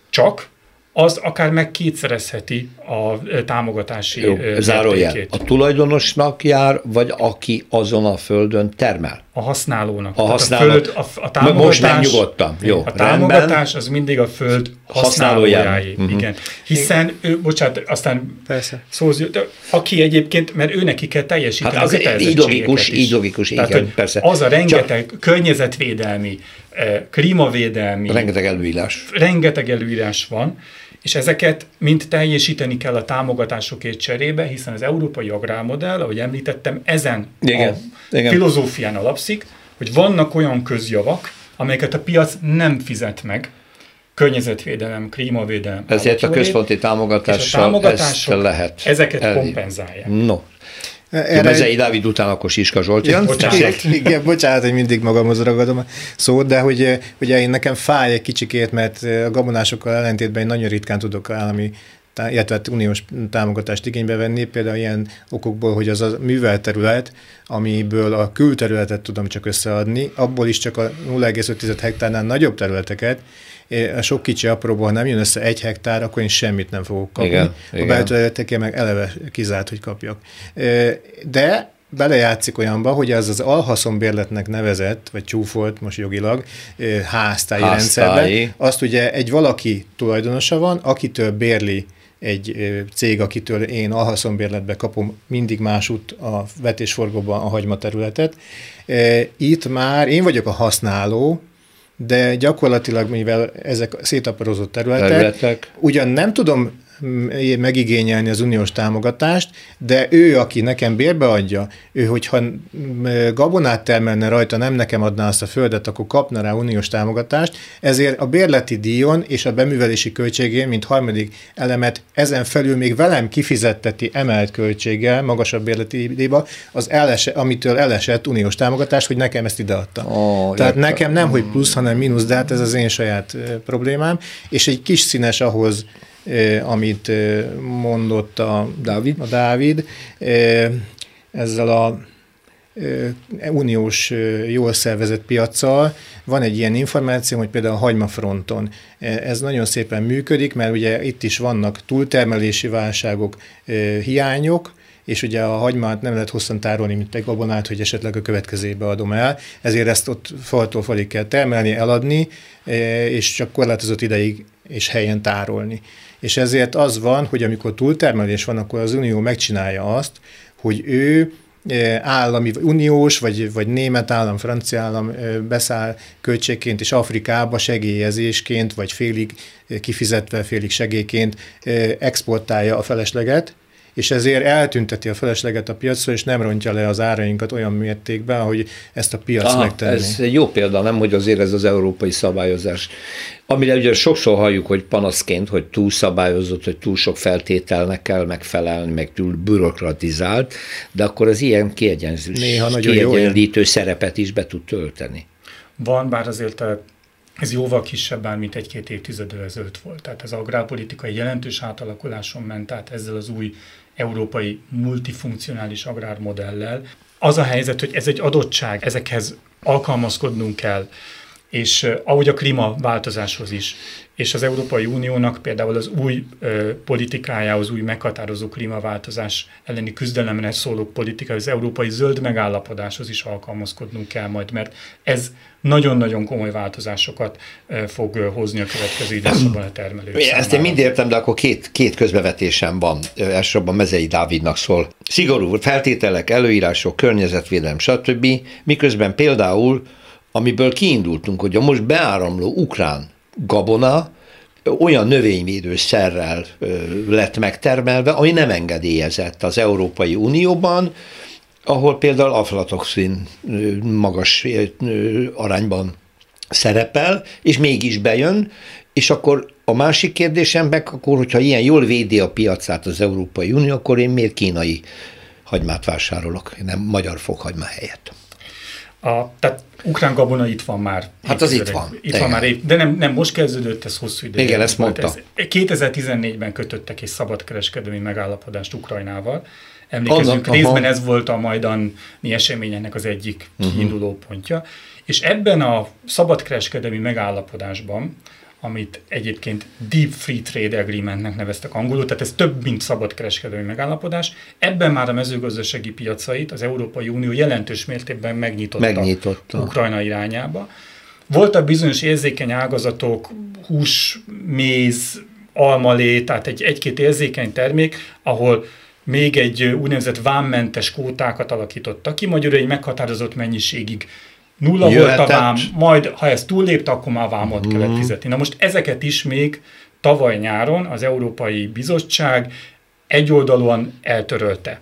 csak az akár meg kétszerezheti a támogatási Jó, zárójel. A tulajdonosnak jár, vagy aki azon a földön termel? A használónak. A használó. A, föld, a, a támogatás, Most megnyugodtam. Jó, a támogatás rendben. az mindig a föld használójáé. Uh-huh. Igen. Hiszen ő, bocsánat, aztán Persze. Szóval, aki egyébként, mert ő neki kell teljesíteni hát az, az így logikus, így logikus, igen, Tehát, persze. Az a rengeteg Csak... környezetvédelmi, klímavédelmi. Rengeteg előírás. Rengeteg előírás van, és ezeket mind teljesíteni kell a támogatásokért cserébe, hiszen az európai agrármodell, ahogy említettem, ezen igen, a igen. filozófián alapszik, hogy vannak olyan közjavak, amelyeket a piac nem fizet meg, környezetvédelem, klímavédelem. Ezért a központi támogatással ezt lehet. Ezeket elég. kompenzálják. No, erre Mezei egy... Dávid után akkor Siska Zsolt jön. Bocsánat. Igen, bocsánat, hogy mindig magamhoz ragadom a szót, de hogy ugye én nekem fáj egy kicsikét, mert a gabonásokkal ellentétben én nagyon ritkán tudok állami illetve hát uniós támogatást igénybe venni, például ilyen okokból, hogy az a művelterület, amiből a külterületet tudom csak összeadni, abból is csak a 0,5 hektárnál nagyobb területeket, a sok kicsi apróból, ha nem jön össze egy hektár, akkor én semmit nem fogok kapni. Igen, a belterületekért meg eleve kizárt, hogy kapjak. De belejátszik olyanba, hogy az az alhaszonbérletnek nevezett, vagy csúfolt most jogilag, háztáji, háztáji rendszerben, azt ugye egy valaki tulajdonosa van, akitől bérli egy cég, akitől én alhaszonbérletbe kapom mindig másút a vetésforgóban a hagyma területet. Itt már én vagyok a használó, de gyakorlatilag, mivel ezek szétaparozott területek, területek, ugyan nem tudom megigényelni az uniós támogatást, de ő, aki nekem bérbe adja, ő, hogyha gabonát termelne rajta, nem nekem adná azt a földet, akkor kapna rá uniós támogatást, ezért a bérleti díjon és a beművelési költségén, mint harmadik elemet, ezen felül még velem kifizetteti emelt költséggel, magasabb bérleti díjba, az elese, amitől elesett uniós támogatás, hogy nekem ezt ideadta. Oh, Tehát érte. nekem nem, hogy plusz, hanem mínusz, de hát ez az én saját problémám, és egy kis színes ahhoz, amit mondott a Dávid, a Dávid ezzel a uniós jól szervezett piaccal. Van egy ilyen információ, hogy például a hagymafronton ez nagyon szépen működik, mert ugye itt is vannak túltermelési válságok, hiányok, és ugye a hagymát nem lehet hosszan tárolni, mint egy gabonát, hogy esetleg a következőbe adom el, ezért ezt ott faltól falig kell termelni, eladni, és csak korlátozott ideig és helyen tárolni. És ezért az van, hogy amikor túltermelés van, akkor az Unió megcsinálja azt, hogy ő állami, uniós, vagy, vagy német állam, francia állam beszáll költségként, és Afrikába segélyezésként, vagy félig kifizetve, félig segélyként exportálja a felesleget, és ezért eltünteti a felesleget a piacra, és nem rontja le az árainkat olyan mértékben, hogy ezt a piac Aha, megtenni. Ez egy jó példa, nem, hogy azért ez az európai szabályozás. Amire ugye sokszor halljuk, hogy panaszként, hogy túl szabályozott, hogy túl sok feltételnek kell megfelelni, meg túl bürokratizált, de akkor az ilyen kiegyenlítő szerepet is be tud tölteni. Van, bár azért ez jóval kisebb már, mint egy-két évtizedel ezelőtt volt. Tehát ez agrárpolitikai jelentős átalakuláson ment át ezzel az új európai multifunkcionális agrármodellel. Az a helyzet, hogy ez egy adottság, ezekhez alkalmazkodnunk kell, és ahogy a klímaváltozáshoz is, és az Európai Uniónak például az új ö, politikájához, új meghatározó klímaváltozás elleni küzdelemre szóló politika, az európai zöld megállapodáshoz is alkalmazkodnunk kell majd, mert ez nagyon-nagyon komoly változásokat ö, fog hozni a következő időszakban a termelők Ezt számára. én mind értem, de akkor két, két közbevetésem van. Elsősorban Mezei Dávidnak szól. Szigorú feltételek, előírások, környezetvédelem, stb. Miközben például amiből kiindultunk, hogy a most beáramló ukrán gabona olyan növényvédőszerrel lett megtermelve, ami nem engedélyezett az Európai Unióban, ahol például aflatoxin magas arányban szerepel, és mégis bejön, és akkor a másik kérdésem meg, akkor, hogyha ilyen jól védi a piacát az Európai Unió, akkor én miért kínai hagymát vásárolok, nem magyar fokhagymá helyett? A, tehát ukrán gabona itt van már. Hát az itt van. Itt Igen. van már, de nem, nem most kezdődött, ez hosszú ideje. Igen, ezt mondta. Ez, 2014-ben kötöttek egy szabadkereskedelmi megállapodást Ukrajnával. Emlékezzünk, Annak, részben aha. ez volt a majdani eseményeknek az egyik uh-huh. kiinduló pontja. És ebben a szabadkereskedelmi megállapodásban amit egyébként Deep Free Trade Agreementnek neveztek angolul, tehát ez több, mint szabadkereskedelmi megállapodás. Ebben már a mezőgazdasági piacait az Európai Unió jelentős mértékben megnyitotta, megnyitotta. Ukrajna irányába. Voltak bizonyos érzékeny ágazatok, hús, méz, almalé, tehát egy, egy-két érzékeny termék, ahol még egy úgynevezett vámmentes kótákat alakítottak ki, magyarul egy meghatározott mennyiségig nulla Jöhetett. volt a vám, majd ha ez túllépte, akkor már vámot mm. kellett fizetni. Na most ezeket is még tavaly nyáron az Európai Bizottság egyoldalúan eltörölte.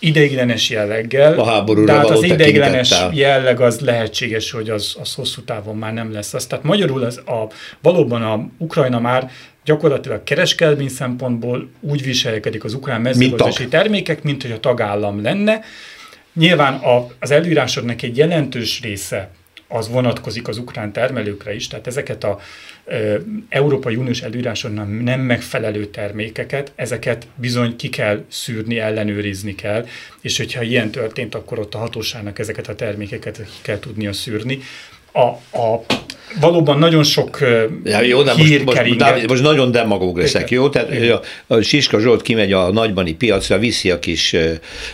Ideiglenes jelleggel, a háborúra hát az ideiglenes jelleg az lehetséges, hogy az, az hosszú távon már nem lesz. Az, tehát magyarul az a, valóban a Ukrajna már gyakorlatilag kereskedelmi szempontból úgy viselkedik az ukrán mezőgazdasági termékek, mint hogy a tagállam lenne, Nyilván a, az előírásoknak egy jelentős része az vonatkozik az ukrán termelőkre is, tehát ezeket a e, Európai Uniós előírásoknak nem megfelelő termékeket, ezeket bizony ki kell szűrni, ellenőrizni kell, és hogyha ilyen történt, akkor ott a hatóságnak ezeket a termékeket ki kell tudnia szűrni. A, a valóban nagyon sok ja, jó, de hír most, most, Dávid, most nagyon demagóg leszek, jó? Tehát a, a Siska Zsolt kimegy a nagybani piacra, viszi a kis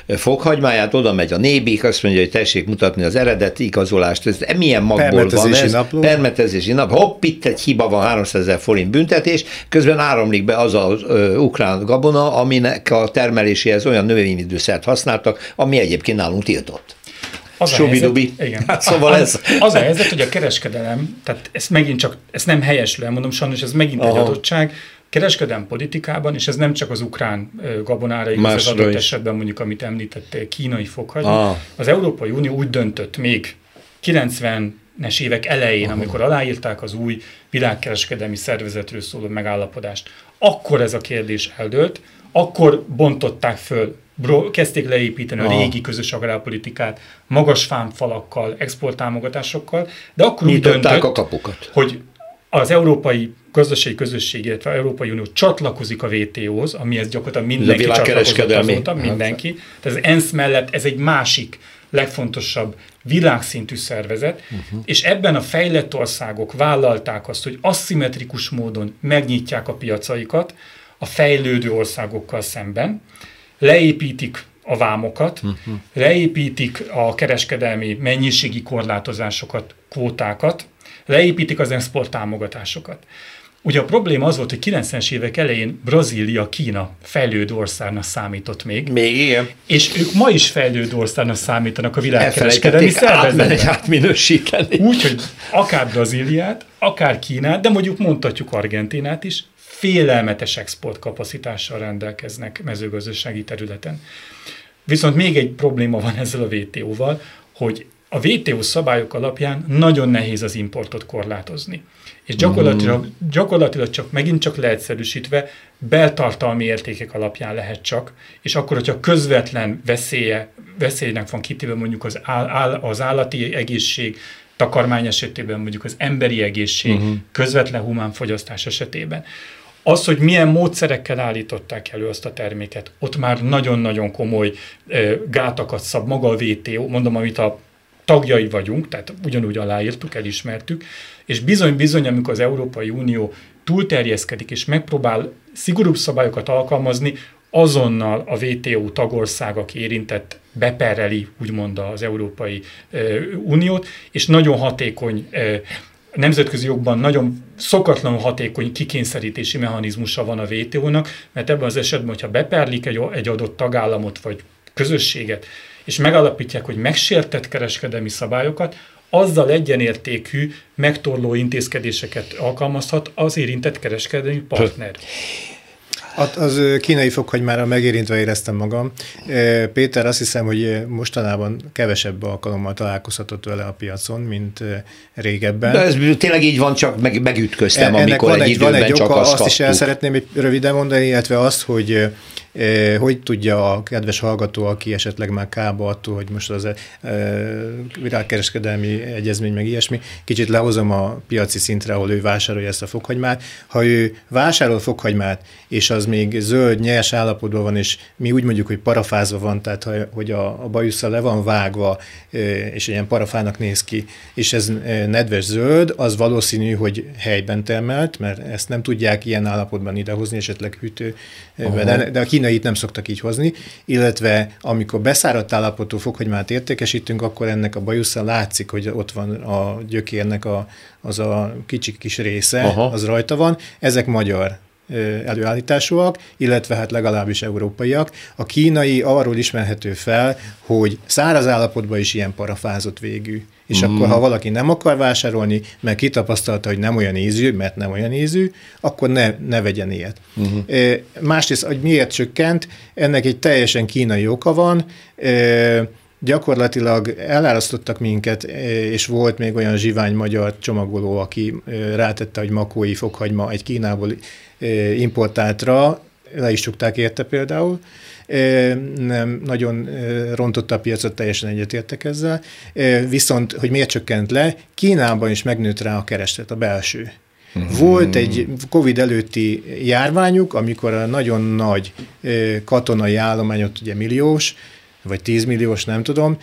fokhagymáját, oda megy a nébik, azt mondja, hogy tessék mutatni az eredeti igazolást. Ez milyen magból van ez? Napló. Permetezési nap. Hopp, itt egy hiba van, 300 ezer forint büntetés, közben áramlik be az az ukrán gabona, aminek a termeléséhez olyan növényvédőszert használtak, ami egyébként nálunk tiltott. Az a helyzet, igen. Hát szóval ez... Az a helyzet, hogy a kereskedelem, tehát ezt megint csak, ezt nem helyeslően mondom, sajnos ez megint Aha. egy adottság, kereskedelem politikában, és ez nem csak az ukrán gabonára igaz, az adott is. esetben mondjuk, amit említettél, kínai fokhagy. Ah. Az Európai Unió úgy döntött még 90-es évek elején, Aha. amikor aláírták az új világkereskedelmi szervezetről szóló megállapodást, akkor ez a kérdés eldőlt, akkor bontották föl kezdték leépíteni a régi közös agrárpolitikát magas fámfalakkal, exporttámogatásokkal, de akkor úgy döntött, a kapukat. hogy az európai gazdasági közösség, illetve az Európai Unió csatlakozik a WTO-hoz, amihez gyakorlatilag mindenki csatlakozott azóta, mindenki. Tehát az ENSZ mellett ez egy másik legfontosabb világszintű szervezet, uh-huh. és ebben a fejlett országok vállalták azt, hogy aszimmetrikus módon megnyitják a piacaikat a fejlődő országokkal szemben, leépítik a vámokat, uh-huh. leépítik a kereskedelmi mennyiségi korlátozásokat, kvótákat, leépítik az export támogatásokat. Ugye a probléma az volt, hogy 90-es évek elején Brazília, Kína fejlődő országnak számított még. Még igen. És ők ma is fejlődő országnak számítanak a világkereskedelmi szervezetben. átminősíteni. Úgyhogy akár Brazíliát, akár Kínát, de mondjuk mondhatjuk Argentinát is, félelmetes exportkapacitással rendelkeznek mezőgazdasági területen. Viszont még egy probléma van ezzel a WTO-val, hogy a WTO szabályok alapján nagyon nehéz az importot korlátozni. És gyakorlatilag, gyakorlatilag csak megint csak leegyszerűsítve beltartalmi értékek alapján lehet csak, és akkor, hogyha közvetlen veszélye, veszélynek van kitéve mondjuk az, áll, az állati egészség, takarmány esetében mondjuk az emberi egészség, uh-huh. közvetlen humán fogyasztás esetében, az, hogy milyen módszerekkel állították elő azt a terméket, ott már nagyon-nagyon komoly gátakat szab maga a VTO, mondom, amit a tagjai vagyunk, tehát ugyanúgy aláírtuk, elismertük, és bizony-bizony, amikor az Európai Unió túlterjeszkedik és megpróbál szigorúbb szabályokat alkalmazni, azonnal a WTO tagország, aki érintett, bepereli úgymond az Európai Uniót, és nagyon hatékony nemzetközi jogban nagyon szokatlanul hatékony kikényszerítési mechanizmusa van a WTO-nak, mert ebben az esetben, hogyha beperlik egy, egy adott tagállamot vagy közösséget, és megalapítják, hogy megsértett kereskedelmi szabályokat, azzal egyenértékű megtorló intézkedéseket alkalmazhat az érintett kereskedelmi partner. Az kínai fokhagymárra megérintve éreztem magam. Péter, azt hiszem, hogy mostanában kevesebb alkalommal találkozhatott vele a piacon, mint régebben. De ez tényleg így van, csak meg, megütköztem, e, Ennek amikor van egy, egy van egy csak oka, azt, azt is el szeretném röviden mondani, illetve azt, hogy hogy tudja a kedves hallgató, aki esetleg már kába attól, hogy most az világkereskedelmi egyezmény meg ilyesmi, kicsit lehozom a piaci szintre, ahol ő vásárolja ezt a fokhagymát. Ha ő vásárol fokhagymát, és az még zöld, nyers állapotban van, és mi úgy mondjuk, hogy parafázva van, tehát hogy a, a bajusza le van vágva, és ilyen parafának néz ki, és ez nedves zöld, az valószínű, hogy helyben termelt, mert ezt nem tudják ilyen állapotban idehozni, esetleg hűtő, de, de a kínait nem szoktak így hozni, illetve amikor beszáradt állapotú fokhagymát értékesítünk, akkor ennek a bajusza látszik, hogy ott van a gyökérnek a, az a kicsi kis része, Aha. az rajta van. Ezek magyar előállításúak, illetve hát legalábbis európaiak. A kínai arról ismerhető fel, hogy száraz állapotban is ilyen parafázott végű. És mm. akkor, ha valaki nem akar vásárolni, mert kitapasztalta, hogy nem olyan ízű, mert nem olyan ízű, akkor ne, ne vegyen ilyet. Mm. E, másrészt, hogy miért csökkent, ennek egy teljesen kínai oka van. E, gyakorlatilag elárasztottak minket, és volt még olyan zsivány magyar csomagoló, aki rátette, hogy makói fokhagyma egy Kínából importáltra, le is csukták érte például, nem nagyon rontotta a piacot, teljesen egyetértek ezzel. Viszont, hogy miért csökkent le, Kínában is megnőtt rá a kereslet, a belső. Mhm. Volt egy Covid előtti járványuk, amikor a nagyon nagy katonai állományot, ugye milliós, vagy 10 milliós, nem tudom,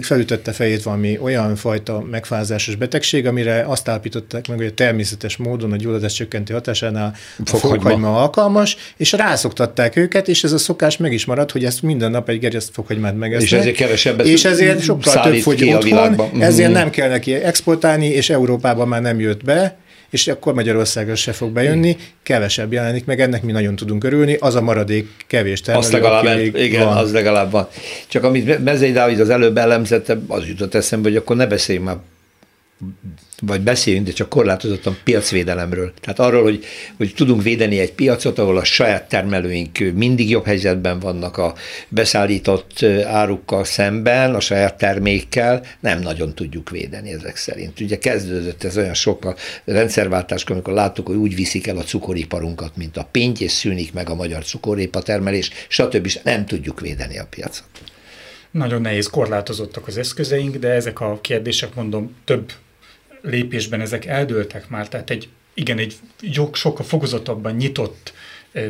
felütötte fejét valami olyan fajta megfázásos betegség, amire azt állapították meg, hogy a természetes módon a gyulladás csökkenti hatásánál a fokhagyma alkalmas, és rászoktatták őket, és ez a szokás meg is maradt, hogy ezt minden nap egy gerjeszt fokhagymát megesznek. És ezért kevesebbet És ezért sokkal több fogy otthon, ezért mhm. nem kell neki exportálni, és Európában már nem jött be, és akkor Magyarországra se fog bejönni, kevesebb jelenik meg, ennek mi nagyon tudunk örülni, az a maradék kevés termelő, Azt legalább, igen, van. az legalább van. Csak amit Mezei Dávid az előbb elemzette, az jutott eszembe, hogy akkor ne beszéljünk már vagy beszéljünk, de csak korlátozottan piacvédelemről. Tehát arról, hogy, hogy tudunk védeni egy piacot, ahol a saját termelőink mindig jobb helyzetben vannak a beszállított árukkal szemben, a saját termékkel, nem nagyon tudjuk védeni ezek szerint. Ugye kezdődött ez olyan sok a rendszerváltáskor, amikor láttuk, hogy úgy viszik el a cukoriparunkat, mint a pinty, és szűnik meg a magyar cukorépa termelés, stb. Nem tudjuk védeni a piacot. Nagyon nehéz, korlátozottak az eszközeink, de ezek a kérdések, mondom, több lépésben ezek eldőltek már, tehát egy, igen, egy sokkal fokozottabban nyitott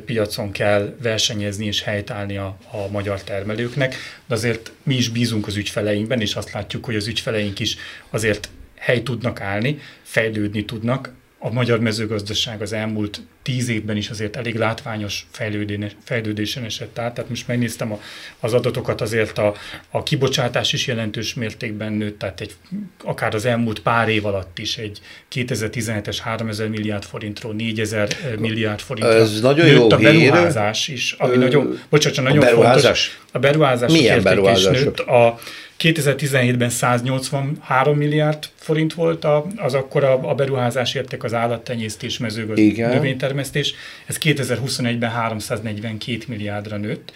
piacon kell versenyezni és helytállni a, a magyar termelőknek, de azért mi is bízunk az ügyfeleinkben, és azt látjuk, hogy az ügyfeleink is azért hely tudnak állni, fejlődni tudnak, a magyar mezőgazdaság az elmúlt tíz évben is azért elég látványos fejlődésen esett át. Tehát most megnéztem a, az adatokat, azért a, a kibocsátás is jelentős mértékben nőtt, tehát egy, akár az elmúlt pár év alatt is egy 2017-es 3000 milliárd forintról 4000 milliárd forintra Ez nagyon nőtt jó a beruházás hír. is, ami Ö, nagyon, bocsánat, nagyon a beruházás? fontos. A beruházás Milyen beruházás? nőtt. A, 2017-ben 183 milliárd forint volt a, az akkor a, a beruházás érték az állattenyésztés, mezőgazdaság, növénytermesztés. Ez 2021-ben 342 milliárdra nőtt.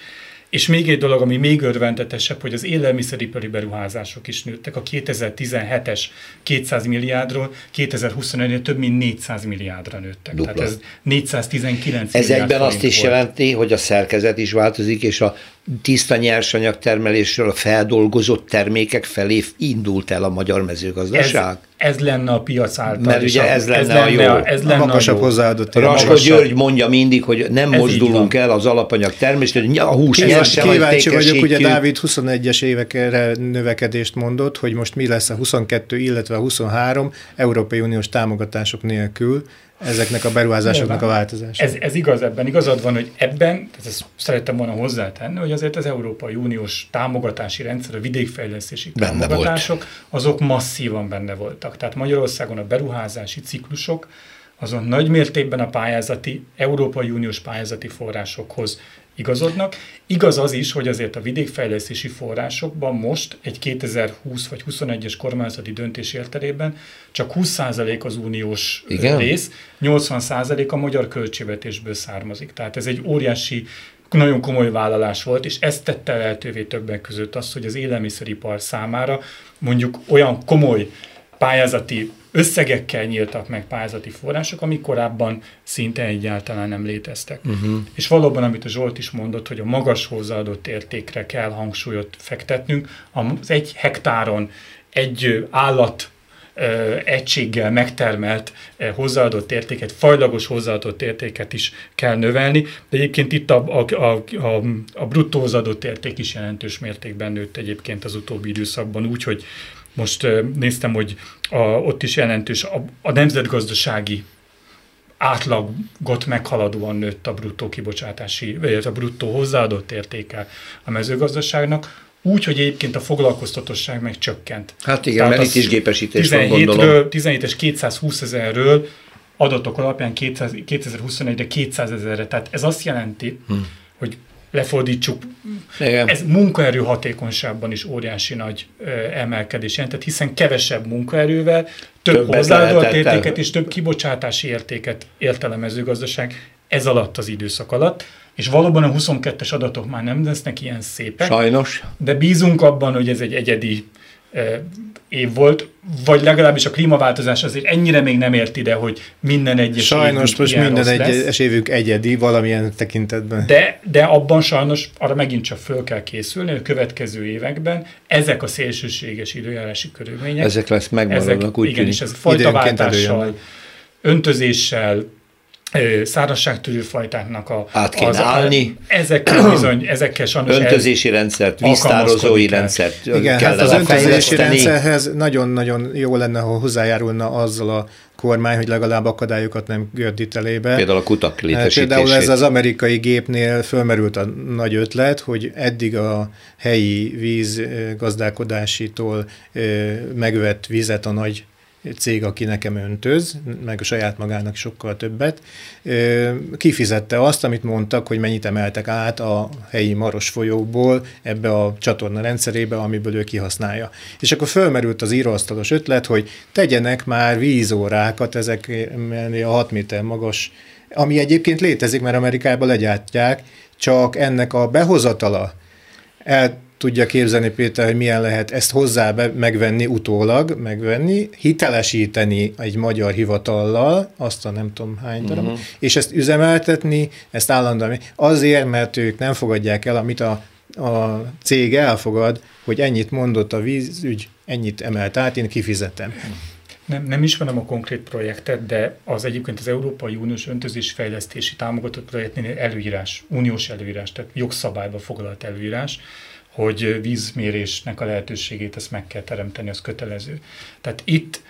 És még egy dolog, ami még örvendetesebb, hogy az élelmiszeripari beruházások is nőttek. A 2017-es 200 milliárdról 2021-ben több mint 400 milliárdra nőttek. Dupla. Tehát ez 419 Ez egyben azt is volt. jelenti, hogy a szerkezet is változik, és a tiszta nyersanyag termelésről a feldolgozott termékek felé indult el a magyar mezőgazdaság? Ez, ez lenne a piac által. Mert ugye ez lenne, ez lenne a jó. Ez lenne a magasabb hozzáadott Raskó György mondja mindig, hogy nem ez mozdulunk el az alapanyag termésről, a hús nyersen Kíváncsi vagyok, ugye Dávid 21-es évekre növekedést mondott, hogy most mi lesz a 22, illetve a 23 Európai Uniós támogatások nélkül ezeknek a beruházásoknak a változása. Ez, ez igaz ebben, igazad van, hogy ebben, tehát ezt szerettem volna hozzátenni, hogy azért az Európai Uniós támogatási rendszer, a vidékfejlesztési benne támogatások, volt. azok masszívan benne voltak. Tehát Magyarországon a beruházási ciklusok azon nagy mértékben a pályázati, Európai Uniós pályázati forrásokhoz igazodnak. Igaz az is, hogy azért a vidékfejlesztési forrásokban most egy 2020 vagy 21-es kormányzati döntés értelében csak 20% az uniós Igen? rész, 80% a magyar költségvetésből származik. Tehát ez egy óriási nagyon komoly vállalás volt, és ezt tette lehetővé többek között azt, hogy az élelmiszeripar számára mondjuk olyan komoly pályázati összegekkel nyíltak meg pályázati források, amik korábban szinte egyáltalán nem léteztek. Uh-huh. És valóban, amit a Zsolt is mondott, hogy a magas hozzáadott értékre kell hangsúlyot fektetnünk, az egy hektáron egy állat egységgel megtermelt hozzáadott értéket, fajlagos hozzáadott értéket is kell növelni, de egyébként itt a, a, a, a, a bruttó hozzáadott érték is jelentős mértékben nőtt egyébként az utóbbi időszakban, úgyhogy most néztem, hogy a, ott is jelentős a, a nemzetgazdasági átlagot meghaladóan nőtt a bruttó kibocsátási, vagy a bruttó hozzáadott értéke a mezőgazdaságnak, úgy, hogy egyébként a foglalkoztatosság meg csökkent. Hát igen, Tehát mert itt is gépesítés 17 van, gondolom. 17-es 220 ezerről adatok alapján 2021-re 200 ezerre. Tehát ez azt jelenti, hmm. hogy lefordítsuk, Igen. ez munkaerő hatékonyságban is óriási nagy emelkedés jelentett, hiszen kevesebb munkaerővel több hozzáadott értéket és több kibocsátási értéket ért el a mezőgazdaság ez alatt az időszak alatt, és valóban a 22-es adatok már nem lesznek ilyen szépek. Sajnos. De bízunk abban, hogy ez egy egyedi év volt, vagy legalábbis a klímaváltozás azért ennyire még nem ért ide, hogy minden egyes Sajnos most minden egyes évük egyedi valamilyen tekintetben. De, de abban sajnos arra megint csak föl kell készülni, hogy a következő években ezek a szélsőséges időjárási körülmények. Ezek lesz megmaradnak, úgy Igen, és ez fajtaváltással, öntözéssel, szárazságtűrő fajtáknak a... Át kéne az, állni. Ezekkel bizony, ezekkel sajnos Öntözési rendszert, víztározói rendszert Igen, hát az öntözési rendszerhez nagyon-nagyon jó lenne, ha hozzájárulna azzal a kormány, hogy legalább akadályokat nem gördít elébe. Például a kutak létesítését. Például ez az amerikai gépnél fölmerült a nagy ötlet, hogy eddig a helyi vízgazdálkodásitól megvett vizet a nagy cég, aki nekem öntöz, meg a saját magának sokkal többet, kifizette azt, amit mondtak, hogy mennyit emeltek át a helyi Maros folyóból ebbe a csatorna rendszerébe, amiből ő kihasználja. És akkor fölmerült az íróasztalos ötlet, hogy tegyenek már vízórákat ezek a 6 méter magas, ami egyébként létezik, mert Amerikában legyártják, csak ennek a behozatala el tudja képzelni Péter, hogy milyen lehet ezt hozzá be, megvenni utólag, megvenni, hitelesíteni egy magyar hivatallal, azt a nem tudom hány darab, uh-huh. és ezt üzemeltetni, ezt állandóan, azért, mert ők nem fogadják el, amit a, a cég elfogad, hogy ennyit mondott a vízügy, ennyit emelt át, én kifizetem. Nem, nem ismerem a konkrét projektet, de az egyébként az Európai Uniós öntözés fejlesztési támogatott projektnél előírás, uniós előírás, tehát jogszabályba foglalt előírás, hogy vízmérésnek a lehetőségét ezt meg kell teremteni, az kötelező. Tehát itt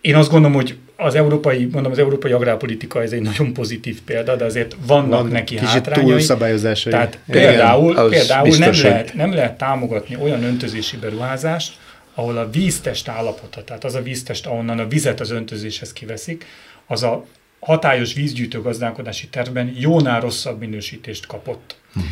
én azt gondolom, hogy az európai, mondom, az európai agrárpolitika ez egy nagyon pozitív példa, de azért vannak Van neki kicsit hátrányai. túlszabályozásai. Tehát például, Igen, például nem, lehet, nem lehet támogatni olyan öntözési beruházást, ahol a víztest állapota, tehát az a víztest, ahonnan a vizet az öntözéshez kiveszik, az a hatályos vízgyűjtő gazdálkodási tervben jónál rosszabb minősítést kapott. Uh-huh.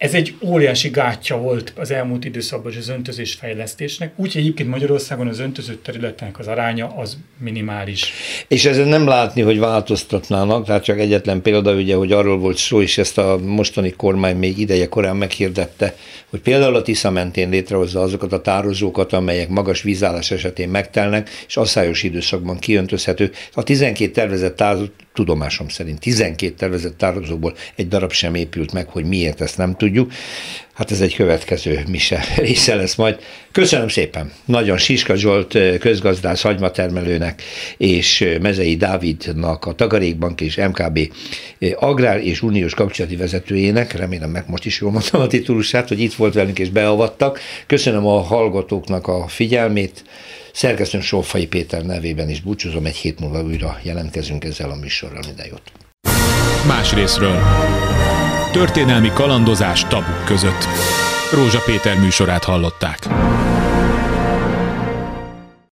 Ez egy óriási gátja volt az elmúlt időszakban az öntözés fejlesztésnek, úgyhogy egyébként Magyarországon az öntözött területnek az aránya az minimális. És ezen nem látni, hogy változtatnának, tehát csak egyetlen példa, ugye, hogy arról volt szó, és ezt a mostani kormány még ideje korán meghirdette, hogy például a Tisza mentén létrehozza azokat a tározókat, amelyek magas vízállás esetén megtelnek, és asszályos időszakban kiöntözhető. A 12 tervezett tározó, tudomásom szerint 12 tervezett tározóból egy darab sem épült meg, hogy miért ezt nem tudjuk. Hát ez egy következő mise része lesz majd. Köszönöm szépen. Nagyon Siska Zsolt közgazdász hagymatermelőnek és Mezei Dávidnak a Tagarékbank és MKB agrár és uniós kapcsolati vezetőjének, remélem meg most is jól mondtam a titulusát, hogy itt volt velünk és beavattak. Köszönöm a hallgatóknak a figyelmét. Szerkesztőm Sófai Péter nevében is búcsúzom, egy hét múlva újra jelentkezünk ezzel a műsorral, minden jót. Más részről. Történelmi kalandozás tabuk között. Rózsa Péter műsorát hallották.